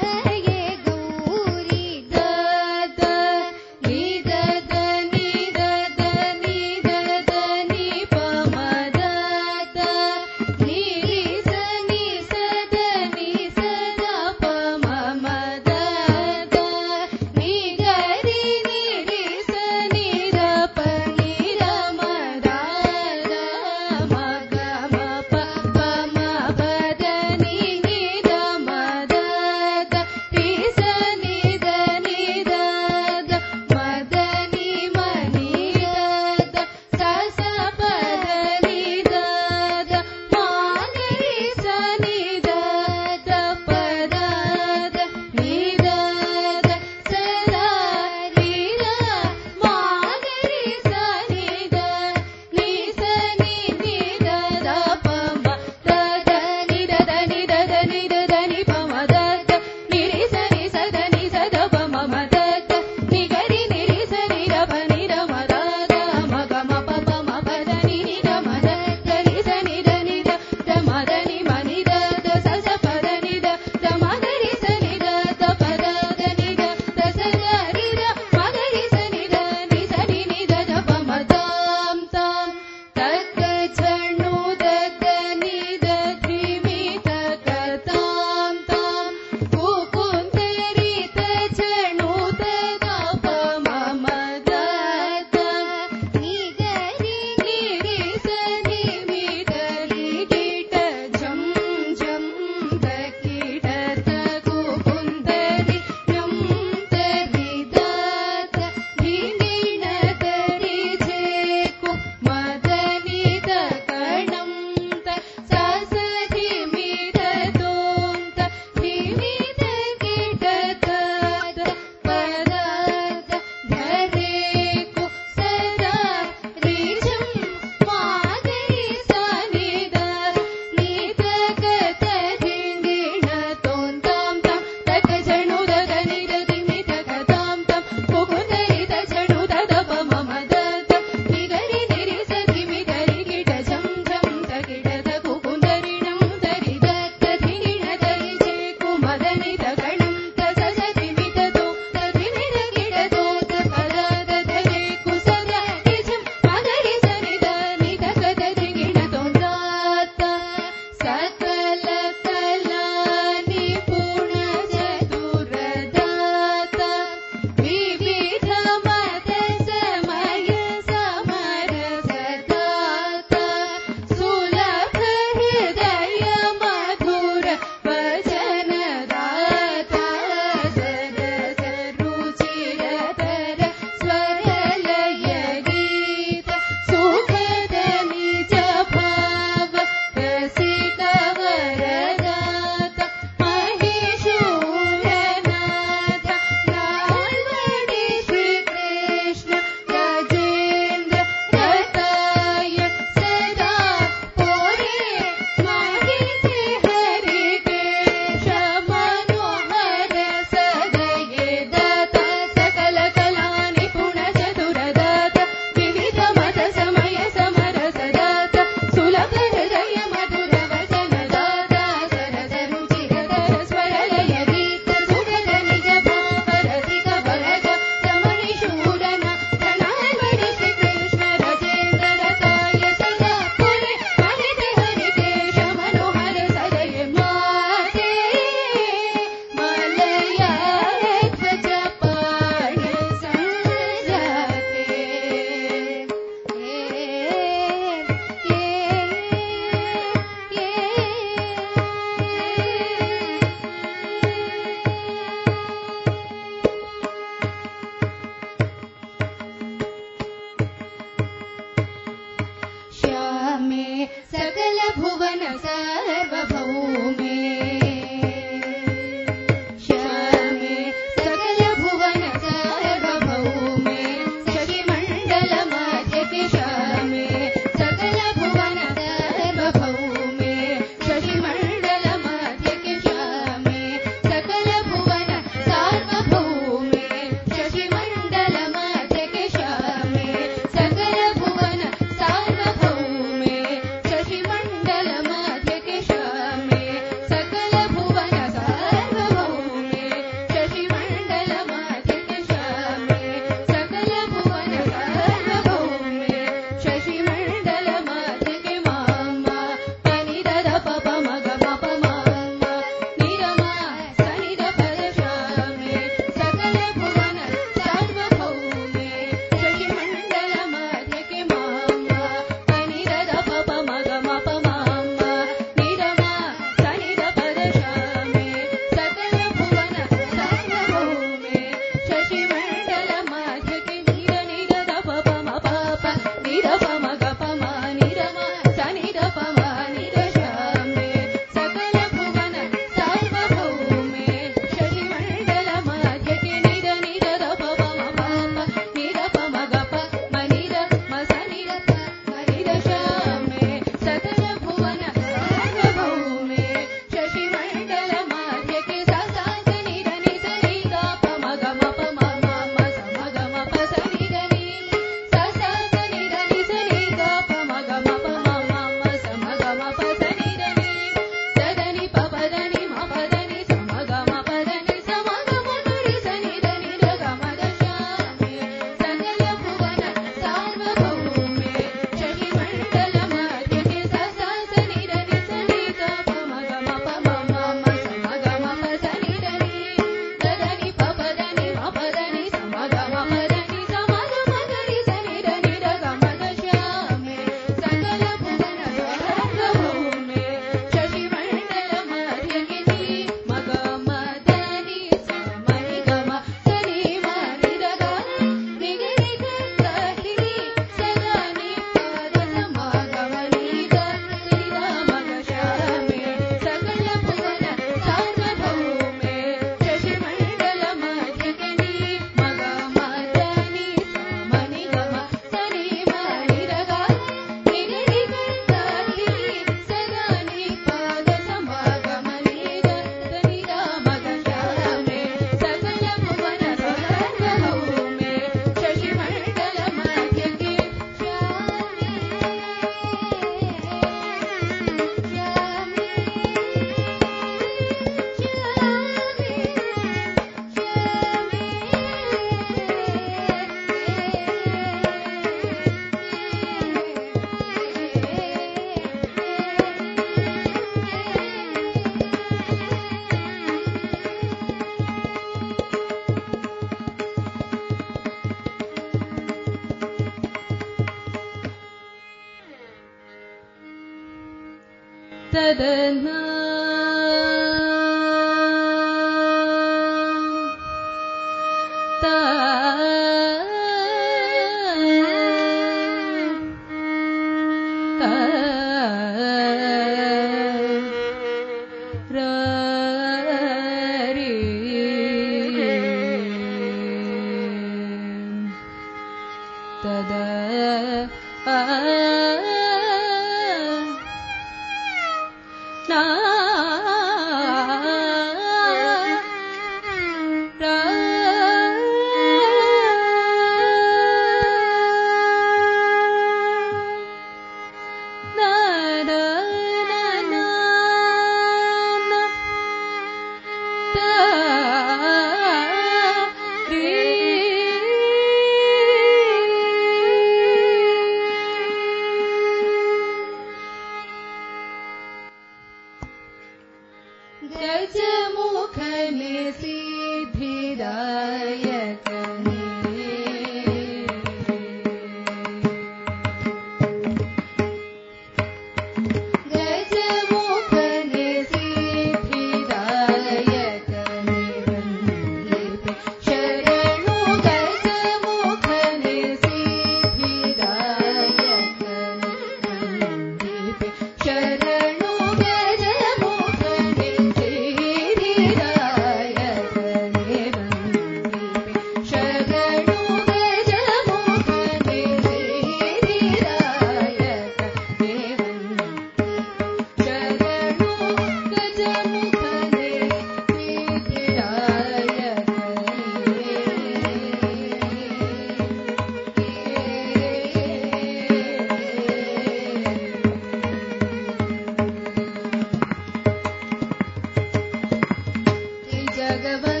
Speaker 28: भगवन्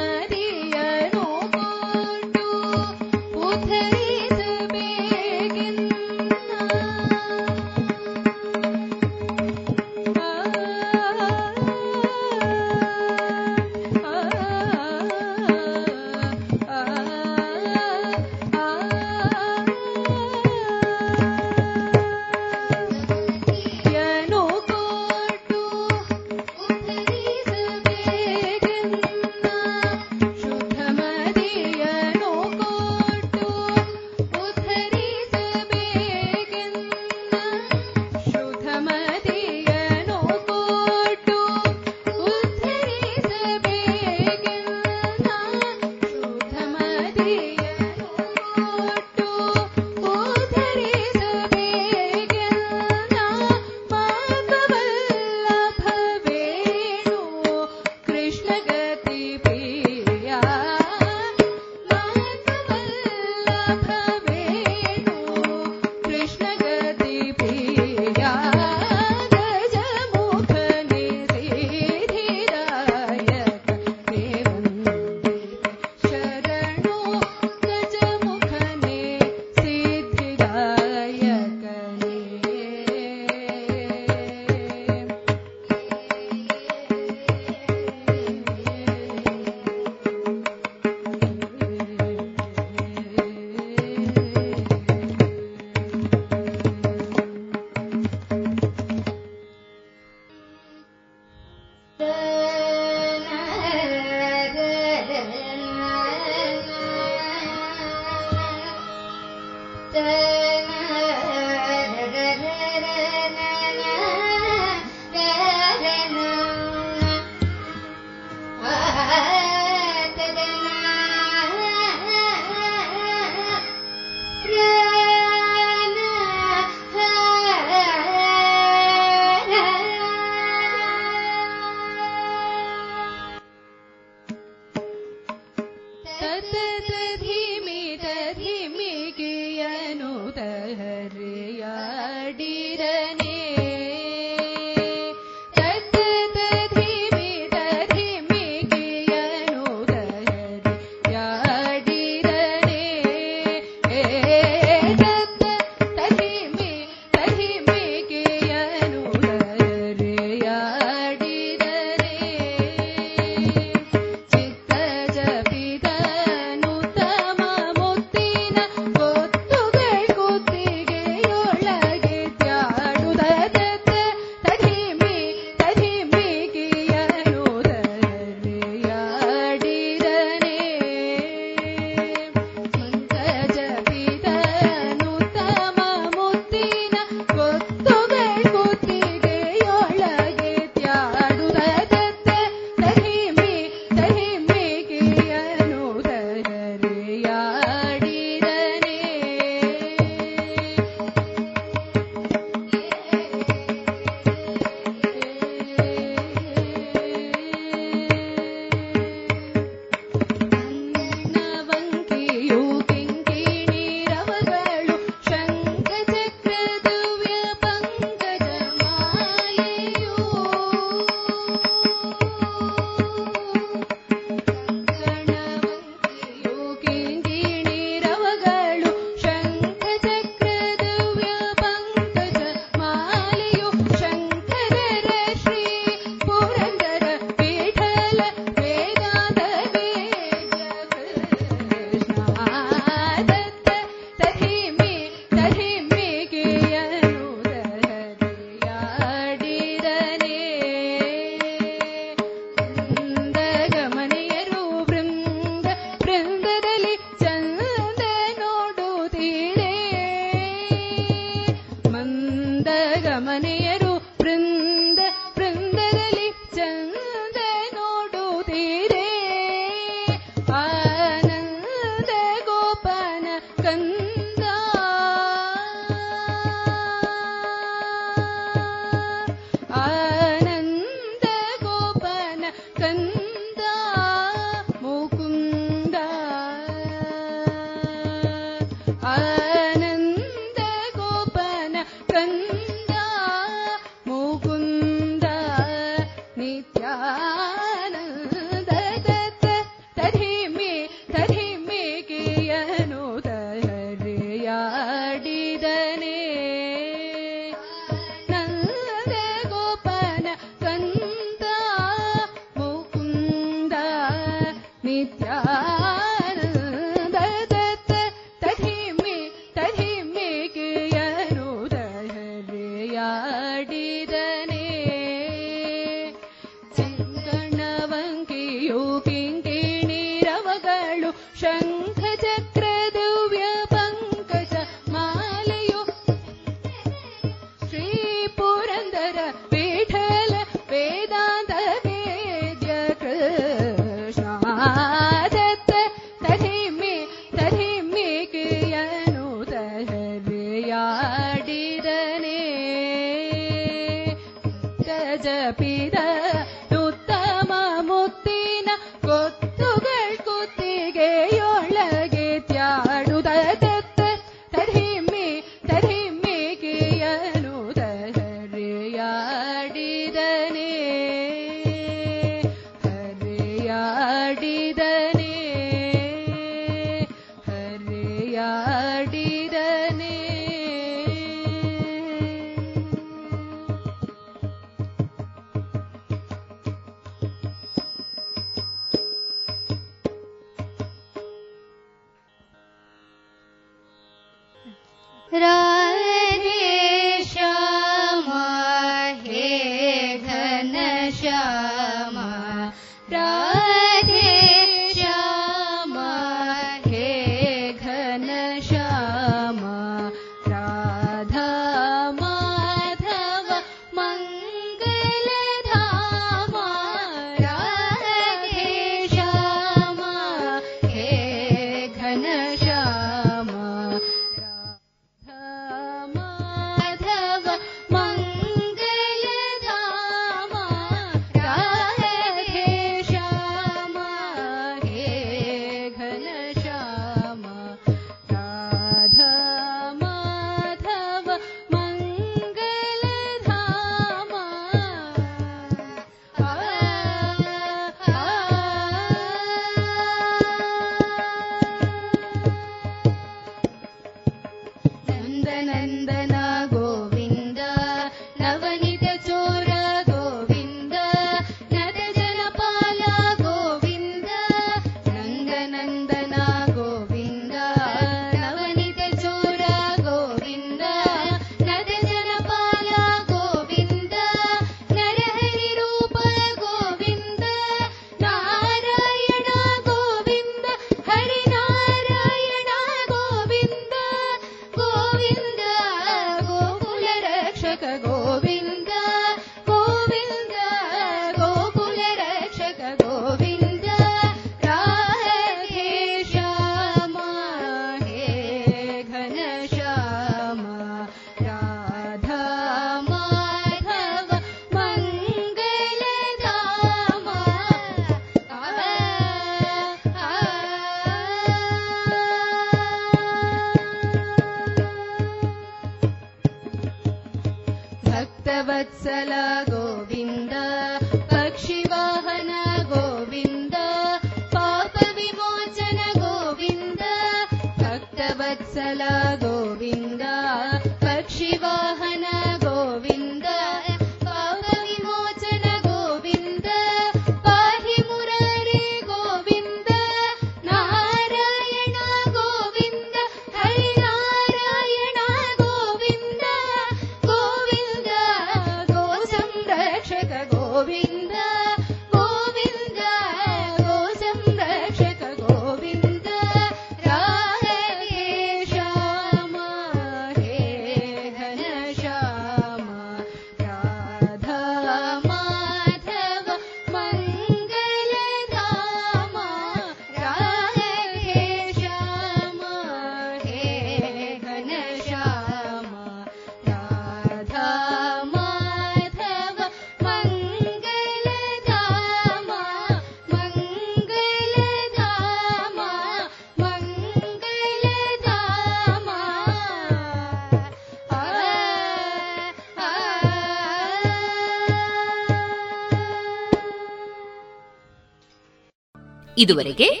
Speaker 9: ಇದುವರೆಗೆ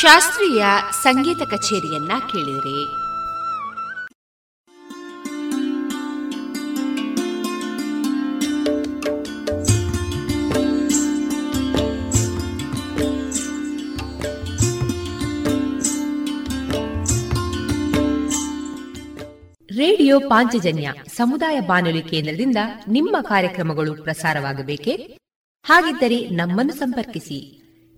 Speaker 9: ಶಾಸ್ತ್ರೀಯ ಸಂಗೀತ ಕಚೇರಿಯನ್ನ ಕೇಳಿರಿ ರೇಡಿಯೋ ಪಾಂಚಜನ್ಯ ಸಮುದಾಯ ಬಾನುಲಿ ಕೇಂದ್ರದಿಂದ ನಿಮ್ಮ ಕಾರ್ಯಕ್ರಮಗಳು ಪ್ರಸಾರವಾಗಬೇಕೆ? ಹಾಗಿದ್ದರೆ ನಮ್ಮನ್ನು ಸಂಪರ್ಕಿಸಿ.